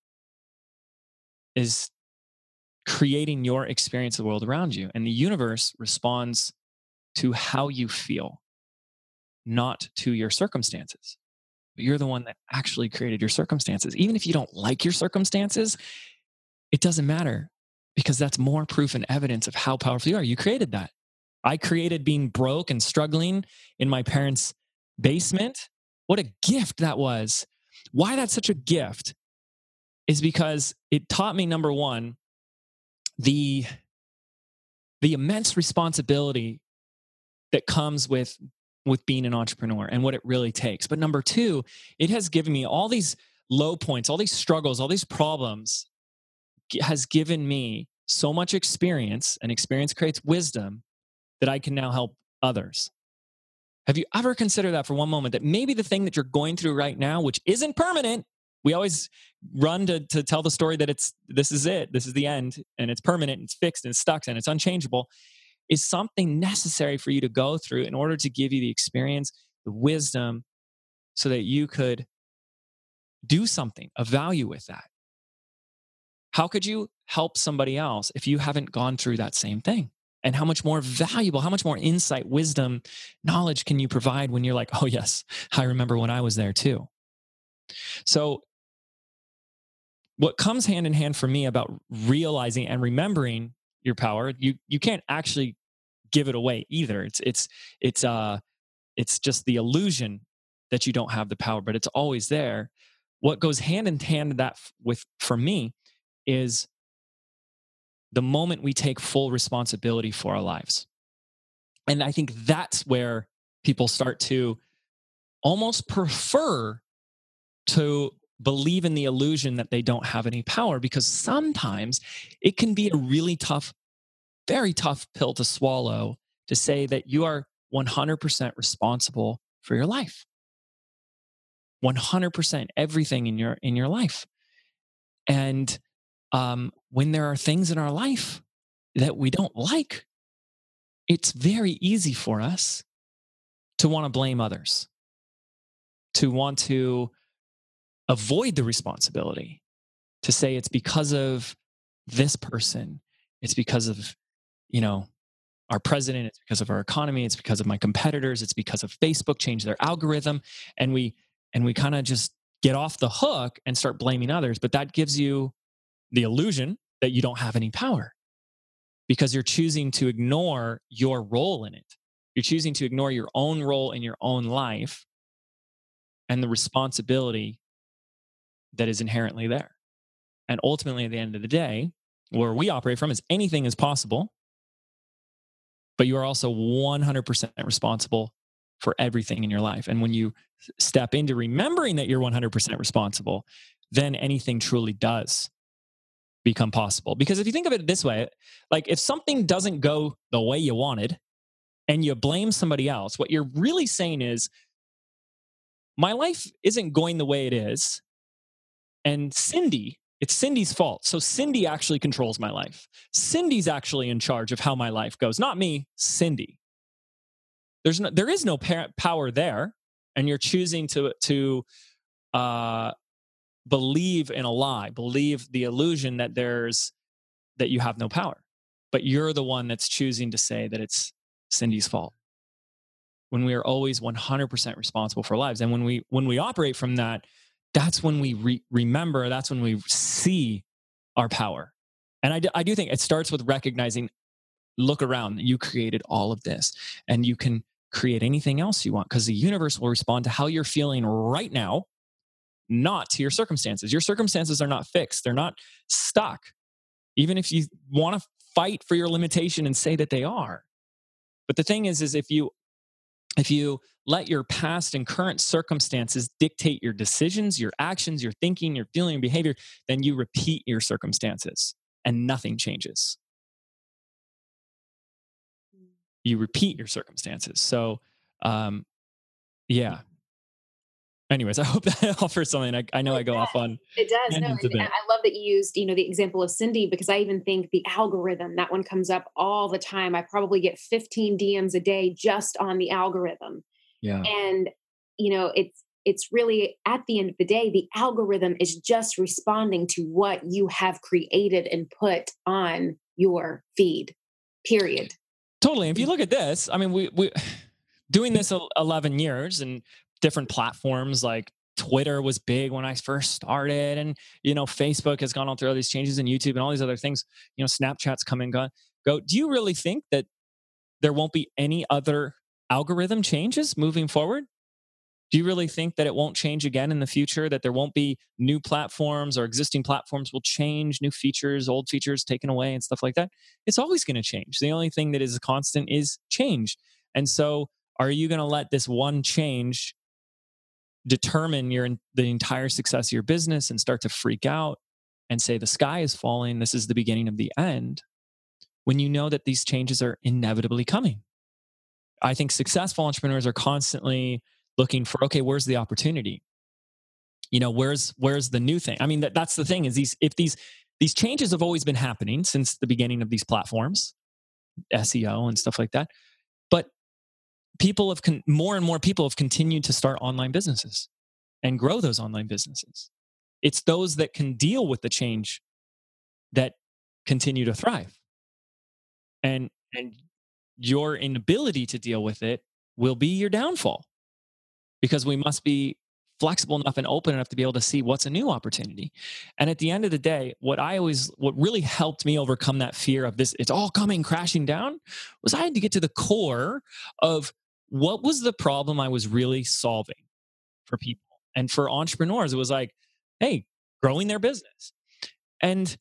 is creating your experience of the world around you. And the universe responds to how you feel, not to your circumstances. But you're the one that actually created your circumstances. Even if you don't like your circumstances, it doesn't matter because that's more proof and evidence of how powerful you are. You created that. I created being broke and struggling in my parents' basement. What a gift that was why that's such a gift is because it taught me number one, the the immense responsibility that comes with with being an entrepreneur and what it really takes. But number two, it has given me all these low points, all these struggles, all these problems has given me so much experience and experience creates wisdom that I can now help others. Have you ever considered that for one moment that maybe the thing that you're going through right now, which isn't permanent, we always run to, to tell the story that it's this is it, this is the end, and it's permanent, and it's fixed, and it's stuck, and it's unchangeable, is something necessary for you to go through in order to give you the experience, the wisdom, so that you could do something of value with that. How could you help somebody else if you haven't gone through that same thing? And how much more valuable, how much more insight, wisdom, knowledge can you provide when you're like, oh, yes, I remember when I was there too? So, what comes hand in hand for me about realizing and remembering your power, you, you can't actually give it away either. It's, it's, it's, uh, it's just the illusion that you don't have the power, but it's always there. What goes hand in hand that with for me is the moment we take full responsibility for our lives. And I think that's where people start to almost prefer to believe in the illusion that they don't have any power because sometimes it can be a really tough, very tough pill to swallow to say that you are 100% responsible for your life. 100% everything in your in your life. And um, when there are things in our life that we don't like, it's very easy for us to want to blame others, to want to avoid the responsibility, to say it's because of this person, it's because of, you know, our president, it's because of our economy, it's because of my competitors, it's because of Facebook changed their algorithm. And we and we kind of just get off the hook and start blaming others. But that gives you the illusion that you don't have any power because you're choosing to ignore your role in it. You're choosing to ignore your own role in your own life and the responsibility that is inherently there. And ultimately, at the end of the day, where we operate from is anything is possible, but you are also 100% responsible for everything in your life. And when you step into remembering that you're 100% responsible, then anything truly does become possible. Because if you think of it this way, like if something doesn't go the way you wanted and you blame somebody else, what you're really saying is, my life isn't going the way it is. And Cindy, it's Cindy's fault. So Cindy actually controls my life. Cindy's actually in charge of how my life goes, not me, Cindy. There's no, there is no power there, and you're choosing to to uh, believe in a lie, believe the illusion that there's that you have no power, but you're the one that's choosing to say that it's Cindy's fault. When we are always 100% responsible for lives, and when we when we operate from that, that's when we re- remember. That's when we see our power. And I I do think it starts with recognizing look around you created all of this and you can create anything else you want because the universe will respond to how you're feeling right now, not to your circumstances. Your circumstances are not fixed, they're not stuck. Even if you want to fight for your limitation and say that they are. But the thing is, is if you if you let your past and current circumstances dictate your decisions, your actions, your thinking, your feeling, your behavior, then you repeat your circumstances and nothing changes you repeat your circumstances. So, um, yeah. Anyways, I hope that offers something. I, I know it I go does. off on. It does. No, I love that you used, you know, the example of Cindy because I even think the algorithm that one comes up all the time. I probably get 15 DMs a day just on the algorithm. Yeah. And you know, it's it's really at the end of the day, the algorithm is just responding to what you have created and put on your feed. Period. Totally. If you mm. look at this, I mean, we we doing this 11 years and different platforms like Twitter was big when I first started, and you know, Facebook has gone on through all these changes, and YouTube and all these other things. You know, Snapchat's come and gone. Go. Do you really think that there won't be any other algorithm changes moving forward? do you really think that it won't change again in the future that there won't be new platforms or existing platforms will change new features old features taken away and stuff like that? It's always going to change. The only thing that is constant is change. And so are you going to let this one change determine your the entire success of your business and start to freak out and say the sky is falling. This is the beginning of the end when you know that these changes are inevitably coming i think successful entrepreneurs are constantly looking for okay where's the opportunity? You know where's where's the new thing? I mean that, that's the thing is these if these these changes have always been happening since the beginning of these platforms seo and stuff like that but people have con- more and more people have continued to start online businesses and grow those online businesses. It's those that can deal with the change that continue to thrive. And and your inability to deal with it will be your downfall because we must be flexible enough and open enough to be able to see what's a new opportunity. And at the end of the day, what I always, what really helped me overcome that fear of this, it's all coming crashing down, was I had to get to the core of what was the problem I was really solving for people. And for entrepreneurs, it was like, hey, growing their business. And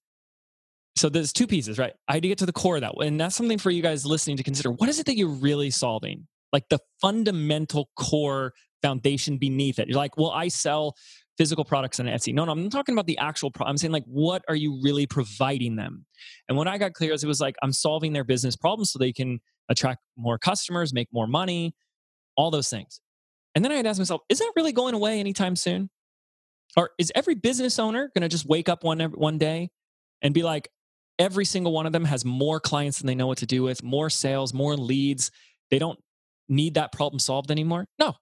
so there's two pieces, right? I had to get to the core of that. And that's something for you guys listening to consider. What is it that you're really solving? Like the fundamental core foundation beneath it. You're like, well, I sell physical products on Etsy. No, no, I'm not talking about the actual pro- I'm saying like what are you really providing them? And when I got clear is it was like I'm solving their business problems so they can attract more customers, make more money, all those things. And then I had asked myself, is that really going away anytime soon? Or is every business owner going to just wake up one one day and be like, every single one of them has more clients than they know what to do with, more sales, more leads. They don't need that problem solved anymore. No,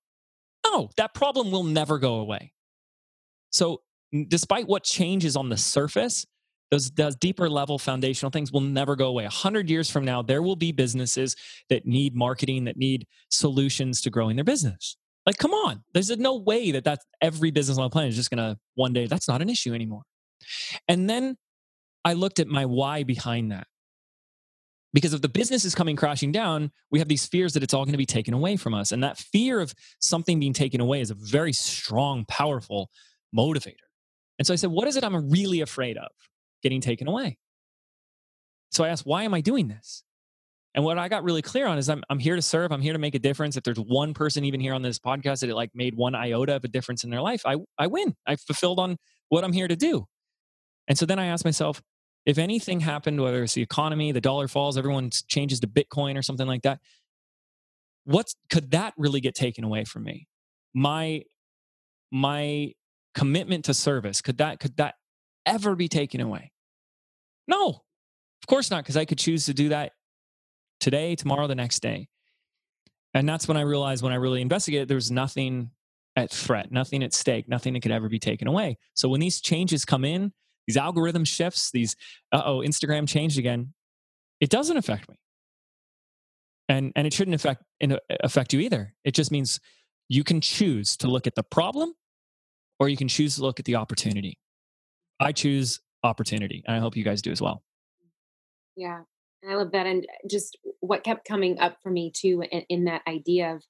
no, that problem will never go away. So, despite what changes on the surface, those, those deeper level foundational things will never go away. A hundred years from now, there will be businesses that need marketing, that need solutions to growing their business. Like, come on, there's no way that that's every business on the planet is just gonna one day. That's not an issue anymore. And then I looked at my why behind that. Because if the business is coming crashing down, we have these fears that it's all going to be taken away from us. And that fear of something being taken away is a very strong, powerful motivator. And so I said, What is it I'm really afraid of getting taken away? So I asked, Why am I doing this? And what I got really clear on is I'm, I'm here to serve. I'm here to make a difference. If there's one person even here on this podcast that it like made one iota of a difference in their life, I, I win. I fulfilled on what I'm here to do. And so then I asked myself, if anything happened, whether it's the economy, the dollar falls, everyone changes to Bitcoin or something like that, what could that really get taken away from me? My my commitment to service could that could that ever be taken away? No, of course not, because I could choose to do that today, tomorrow, the next day. And that's when I realized when I really investigated, there's nothing at threat, nothing at stake, nothing that could ever be taken away. So when these changes come in, these algorithm shifts, these, uh oh, Instagram changed again, it doesn't affect me. And, and it shouldn't affect, affect you either. It just means you can choose to look at the problem or you can choose to look at the opportunity. I choose opportunity, and I hope you guys do as well. Yeah, I love that. And just what kept coming up for me too in, in that idea of,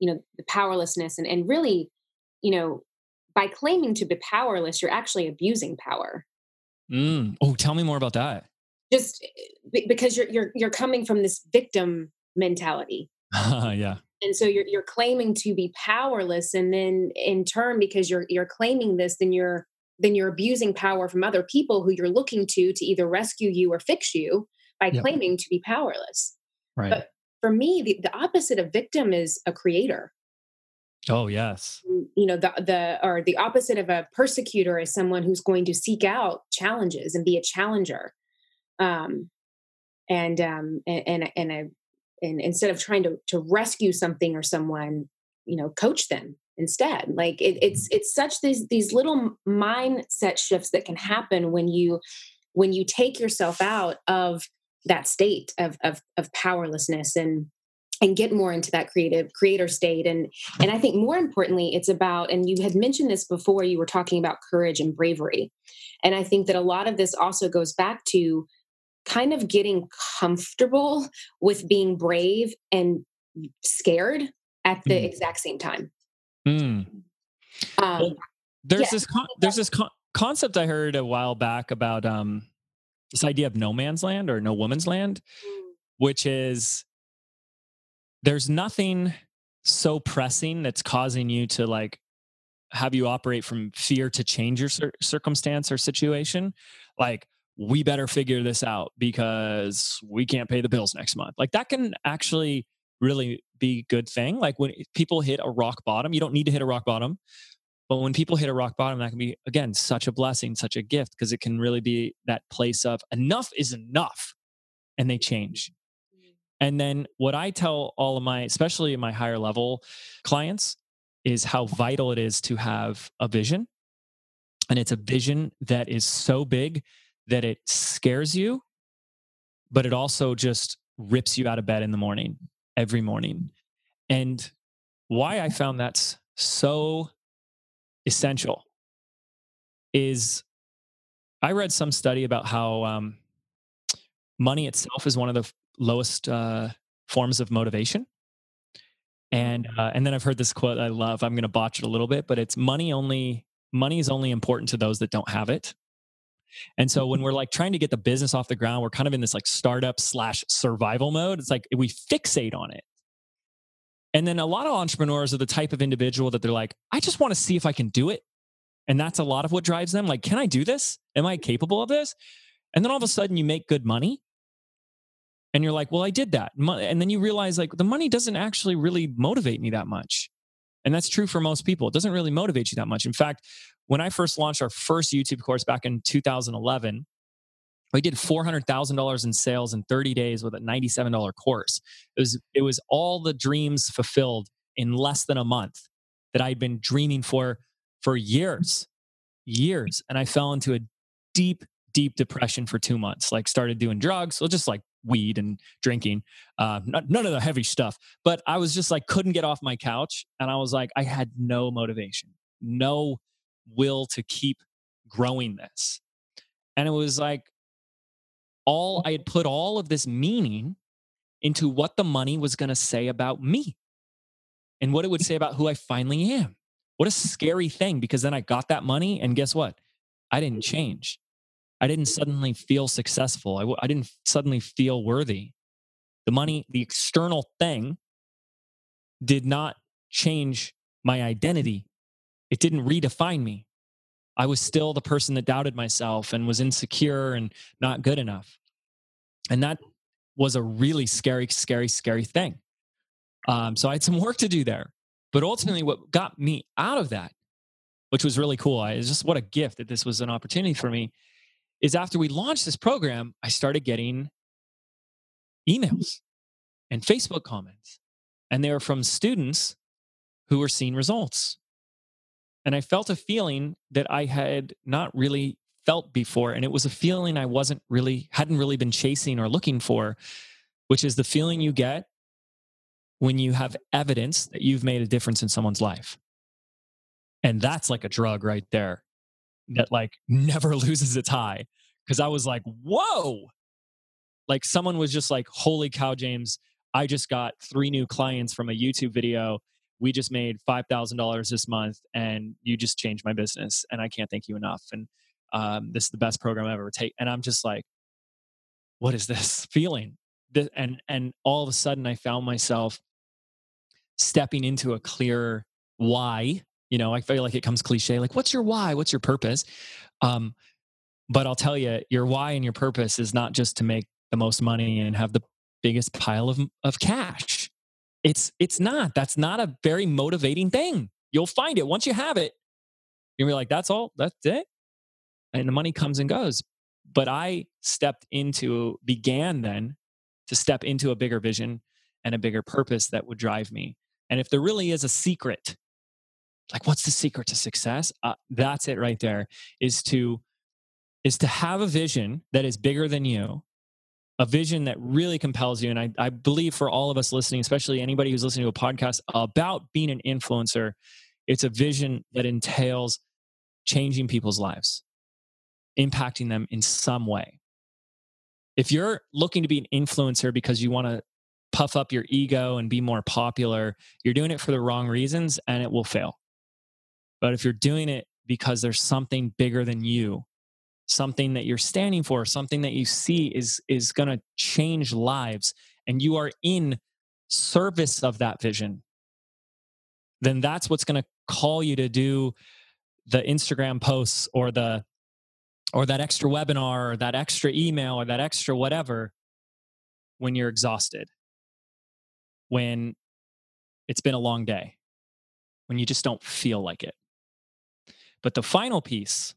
you know, the powerlessness and, and really, you know, by claiming to be powerless, you're actually abusing power. Mm. Oh, tell me more about that. Just because you're you're you're coming from this victim mentality. yeah. And so you're you're claiming to be powerless, and then in turn, because you're you're claiming this, then you're then you're abusing power from other people who you're looking to to either rescue you or fix you by yep. claiming to be powerless. Right. But for me, the, the opposite of victim is a creator. Oh yes. You know, the the or the opposite of a persecutor is someone who's going to seek out challenges and be a challenger. Um and um and and, and a and instead of trying to to rescue something or someone, you know, coach them instead. Like it, it's it's such these these little mindset shifts that can happen when you when you take yourself out of that state of of, of powerlessness and and get more into that creative creator state and and i think more importantly it's about and you had mentioned this before you were talking about courage and bravery and i think that a lot of this also goes back to kind of getting comfortable with being brave and scared at the mm. exact same time mm. um, well, there's yeah. this con- there's this con- concept i heard a while back about um this idea of no man's land or no woman's land mm. which is there's nothing so pressing that's causing you to like have you operate from fear to change your cir- circumstance or situation. Like we better figure this out because we can't pay the bills next month. Like that can actually really be a good thing. Like when people hit a rock bottom you don't need to hit a rock bottom but when people hit a rock bottom that can be again such a blessing such a gift because it can really be that place of enough is enough and they change and then what I tell all of my, especially my higher level clients, is how vital it is to have a vision. And it's a vision that is so big that it scares you but it also just rips you out of bed in the morning, every morning. And why I found that's so essential is I read some study about how um, money itself is one of the lowest uh, forms of motivation. And uh, and then I've heard this quote I love. I'm going to botch it a little bit, but it's money only money is only important to those that don't have it. And so when we're like trying to get the business off the ground, we're kind of in this like startup slash survival mode. It's like we fixate on it. And then a lot of entrepreneurs are the type of individual that they're like, I just want to see if I can do it. And that's a lot of what drives them. Like, can I do this? Am I capable of this? And then all of a sudden you make good money. And you're like, well, I did that. And then you realize like the money doesn't actually really motivate me that much. And that's true for most people. It doesn't really motivate you that much. In fact, when I first launched our first YouTube course back in 2011, we did $400,000 in sales in 30 days with a $97 course. It was, it was all the dreams fulfilled in less than a month that I'd been dreaming for for years, years. And I fell into a deep, deep depression for two months, like started doing drugs. So just like weed and drinking, uh, not, none of the heavy stuff. But I was just like, couldn't get off my couch. And I was like, I had no motivation, no will to keep growing this. And it was like, all I had put all of this meaning into what the money was going to say about me and what it would say about who I finally am. What a scary thing because then I got that money and guess what? I didn't change. I didn't suddenly feel successful. I w- I didn't suddenly feel worthy. The money, the external thing, did not change my identity. It didn't redefine me. I was still the person that doubted myself and was insecure and not good enough. And that was a really scary, scary, scary thing. Um, so I had some work to do there. But ultimately, what got me out of that, which was really cool, I, just what a gift that this was an opportunity for me, is after we launched this program, I started getting emails and Facebook comments. And they were from students who were seeing results. And I felt a feeling that I had not really felt before. And it was a feeling I wasn't really, hadn't really been chasing or looking for, which is the feeling you get when you have evidence that you've made a difference in someone's life. And that's like a drug right there that like never loses its high. Cause I was like, whoa. Like someone was just like, holy cow, James, I just got three new clients from a YouTube video. We just made $5,000 this month and you just changed my business. And I can't thank you enough. And um, this is the best program I've ever taken. And I'm just like, what is this feeling? This, And, and all of a sudden I found myself stepping into a clear why. You know, I feel like it comes cliche, like, what's your why? What's your purpose? Um, but I'll tell you, your why and your purpose is not just to make the most money and have the biggest pile of, of cash. It's it's not. That's not a very motivating thing. You'll find it once you have it. You'll be like, that's all, that's it. And the money comes and goes. But I stepped into, began then to step into a bigger vision and a bigger purpose that would drive me. And if there really is a secret, like what's the secret to success? Uh, that's it right there. Is to is to have a vision that is bigger than you, a vision that really compels you. And I, I believe for all of us listening, especially anybody who's listening to a podcast about being an influencer, it's a vision that entails changing people's lives, impacting them in some way. If you're looking to be an influencer because you want to puff up your ego and be more popular, you're doing it for the wrong reasons and it will fail. But if you're doing it because there's something bigger than you, something that you're standing for, something that you see is is going to change lives and you are in service of that vision, then that's what's going to call you to do the Instagram posts or the or that extra webinar or that extra email or that extra whatever when you're exhausted when it's been a long day, when you just don't feel like it. But the final piece,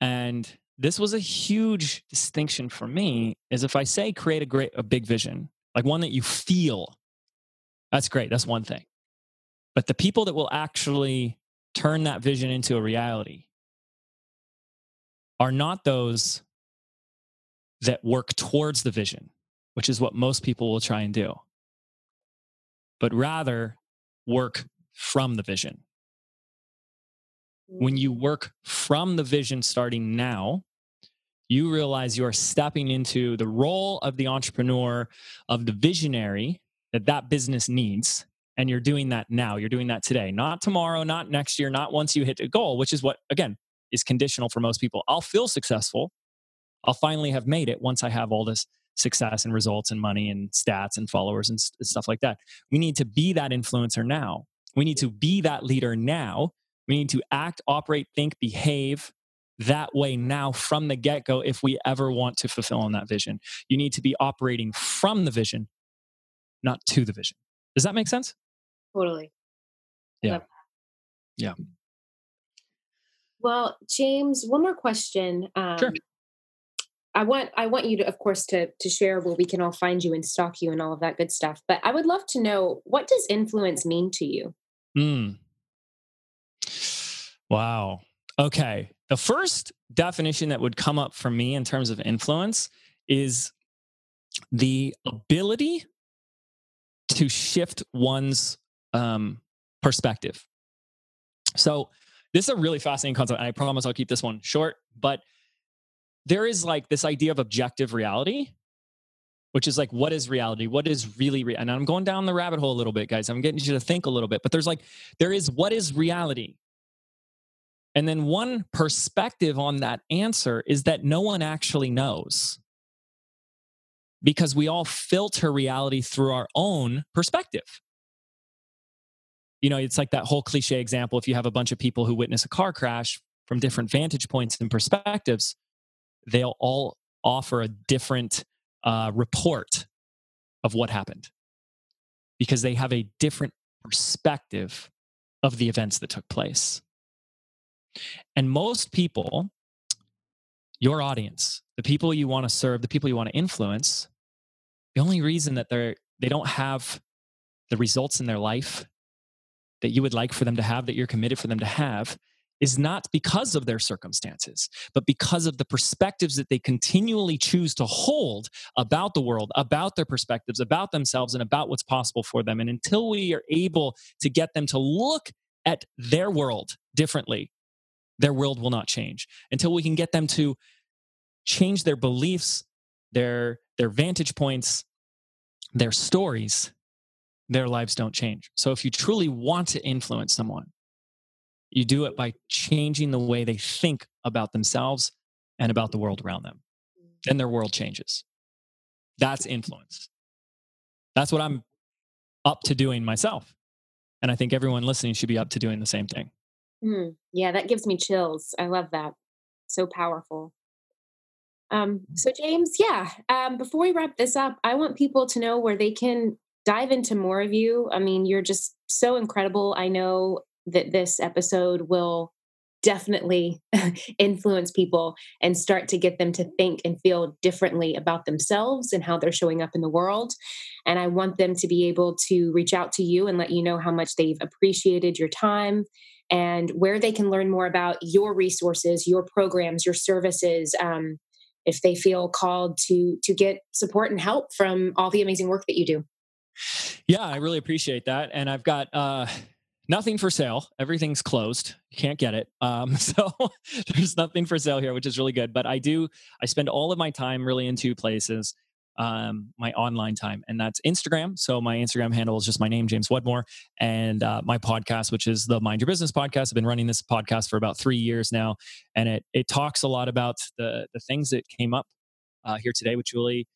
and this was a huge distinction for me, is if I say create a great, a big vision, like one that you feel, that's great. That's one thing. But the people that will actually turn that vision into a reality are not those that work towards the vision, which is what most people will try and do, but rather work from the vision. When you work from the vision starting now, you realize you are stepping into the role of the entrepreneur, of the visionary that that business needs. And you're doing that now. You're doing that today, not tomorrow, not next year, not once you hit a goal, which is what, again, is conditional for most people. I'll feel successful. I'll finally have made it once I have all this success and results and money and stats and followers and stuff like that. We need to be that influencer now. We need to be that leader now. We need to act, operate, think, behave that way now from the get go if we ever want to fulfill on that vision. You need to be operating from the vision, not to the vision. Does that make sense? Totally. Yeah. Yeah. Well, James, one more question. Um, sure. I want I want you to, of course, to to share where we can all find you and stalk you and all of that good stuff. But I would love to know what does influence mean to you? Hmm. Wow. Okay. The first definition that would come up for me in terms of influence is the ability to shift one's um, perspective. So, this is a really fascinating concept. I promise I'll keep this one short, but there is like this idea of objective reality, which is like, what is reality? What is really real? And I'm going down the rabbit hole a little bit, guys. I'm getting you to think a little bit, but there's like, there is what is reality? And then one perspective on that answer is that no one actually knows because we all filter reality through our own perspective. You know, it's like that whole cliche example if you have a bunch of people who witness a car crash from different vantage points and perspectives, they'll all offer a different uh, report of what happened because they have a different perspective of the events that took place. And most people, your audience, the people you want to serve, the people you want to influence, the only reason that they're they don't have the results in their life that you would like for them to have, that you're committed for them to have, is not because of their circumstances, but because of the perspectives that they continually choose to hold about the world, about their perspectives, about themselves, and about what's possible for them. And until we are able to get them to look at their world differently, their world will not change. Until we can get them to change their beliefs, their, their vantage points, their stories, their lives don't change. So if you truly want to influence someone, you do it by changing the way they think about themselves and about the world around them. Then their world changes. That's influence. That's what I'm up to doing myself. And I think everyone listening should be up to doing the same thing. Mm, yeah, that gives me chills. I love that. So powerful. Um, mm. so, James, yeah, um, before we wrap this up, I want people to know where they can dive into more of you. I mean, you're just so incredible. I know that this episode will definitely influence people and start to get them to think and feel differently about themselves and how they're showing up in the world. And I want them to be able to reach out to you and let you know how much they've appreciated your time and where they can learn more about your resources, your programs, your services. Um, if they feel called to to get support and help from all the amazing work that you do. Yeah, I really appreciate that, and I've got uh, nothing for sale. Everything's closed. You can't get it. Um, so there's nothing for sale here, which is really good. But I do, I spend all of my time really in two places. Um, my online time, and that's Instagram. So my Instagram handle is just my name, James Wedmore, and uh, my podcast, which is the Mind Your Business podcast. I've been running this podcast for about three years now, and it it talks a lot about the the things that came up uh, here today with Julie.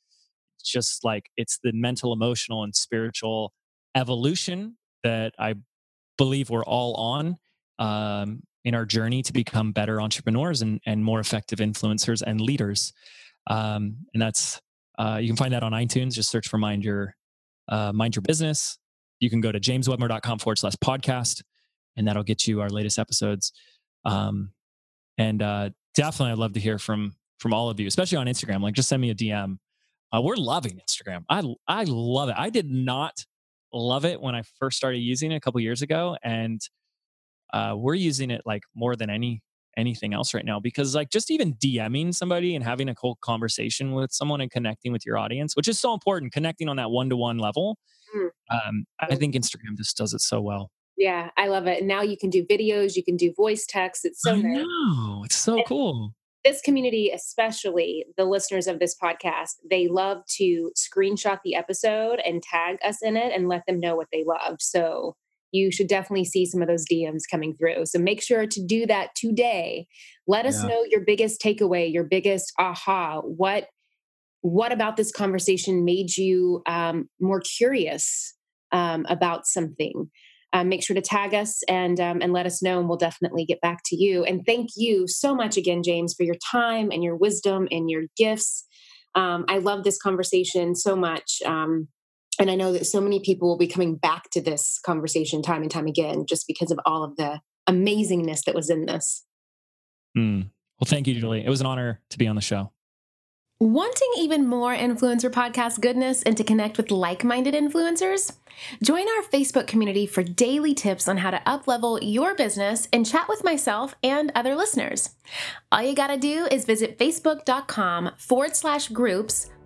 It's just like it's the mental, emotional, and spiritual evolution that I believe we're all on um, in our journey to become better entrepreneurs and, and more effective influencers and leaders. Um, and that's uh, you can find that on iTunes. Just search for Mind Your uh, Mind Your Business. You can go to jameswedmore.com forward slash podcast, and that'll get you our latest episodes. Um, and uh, definitely, I'd love to hear from from all of you, especially on Instagram. Like, just send me a DM. Uh, we're loving Instagram. I I love it. I did not love it when I first started using it a couple years ago, and uh, we're using it like more than any anything else right now because like just even DMing somebody and having a cool conversation with someone and connecting with your audience, which is so important, connecting on that one to one level. Mm. Um, I think Instagram just does it so well. Yeah, I love it. Now you can do videos, you can do voice text. It's so I nice. know. It's so and cool. This community, especially the listeners of this podcast, they love to screenshot the episode and tag us in it and let them know what they loved. So you should definitely see some of those DMs coming through. So make sure to do that today. Let us yeah. know your biggest takeaway, your biggest aha. What what about this conversation made you um, more curious um, about something? Um, make sure to tag us and um, and let us know, and we'll definitely get back to you. And thank you so much again, James, for your time and your wisdom and your gifts. Um, I love this conversation so much. And I know that so many people will be coming back to this conversation time and time again just because of all of the amazingness that was in this. Mm. Well, thank you, Julie. It was an honor to be on the show. Wanting even more influencer podcast goodness and to connect with like minded influencers? Join our Facebook community for daily tips on how to uplevel your business and chat with myself and other listeners. All you gotta do is visit facebook.com forward slash groups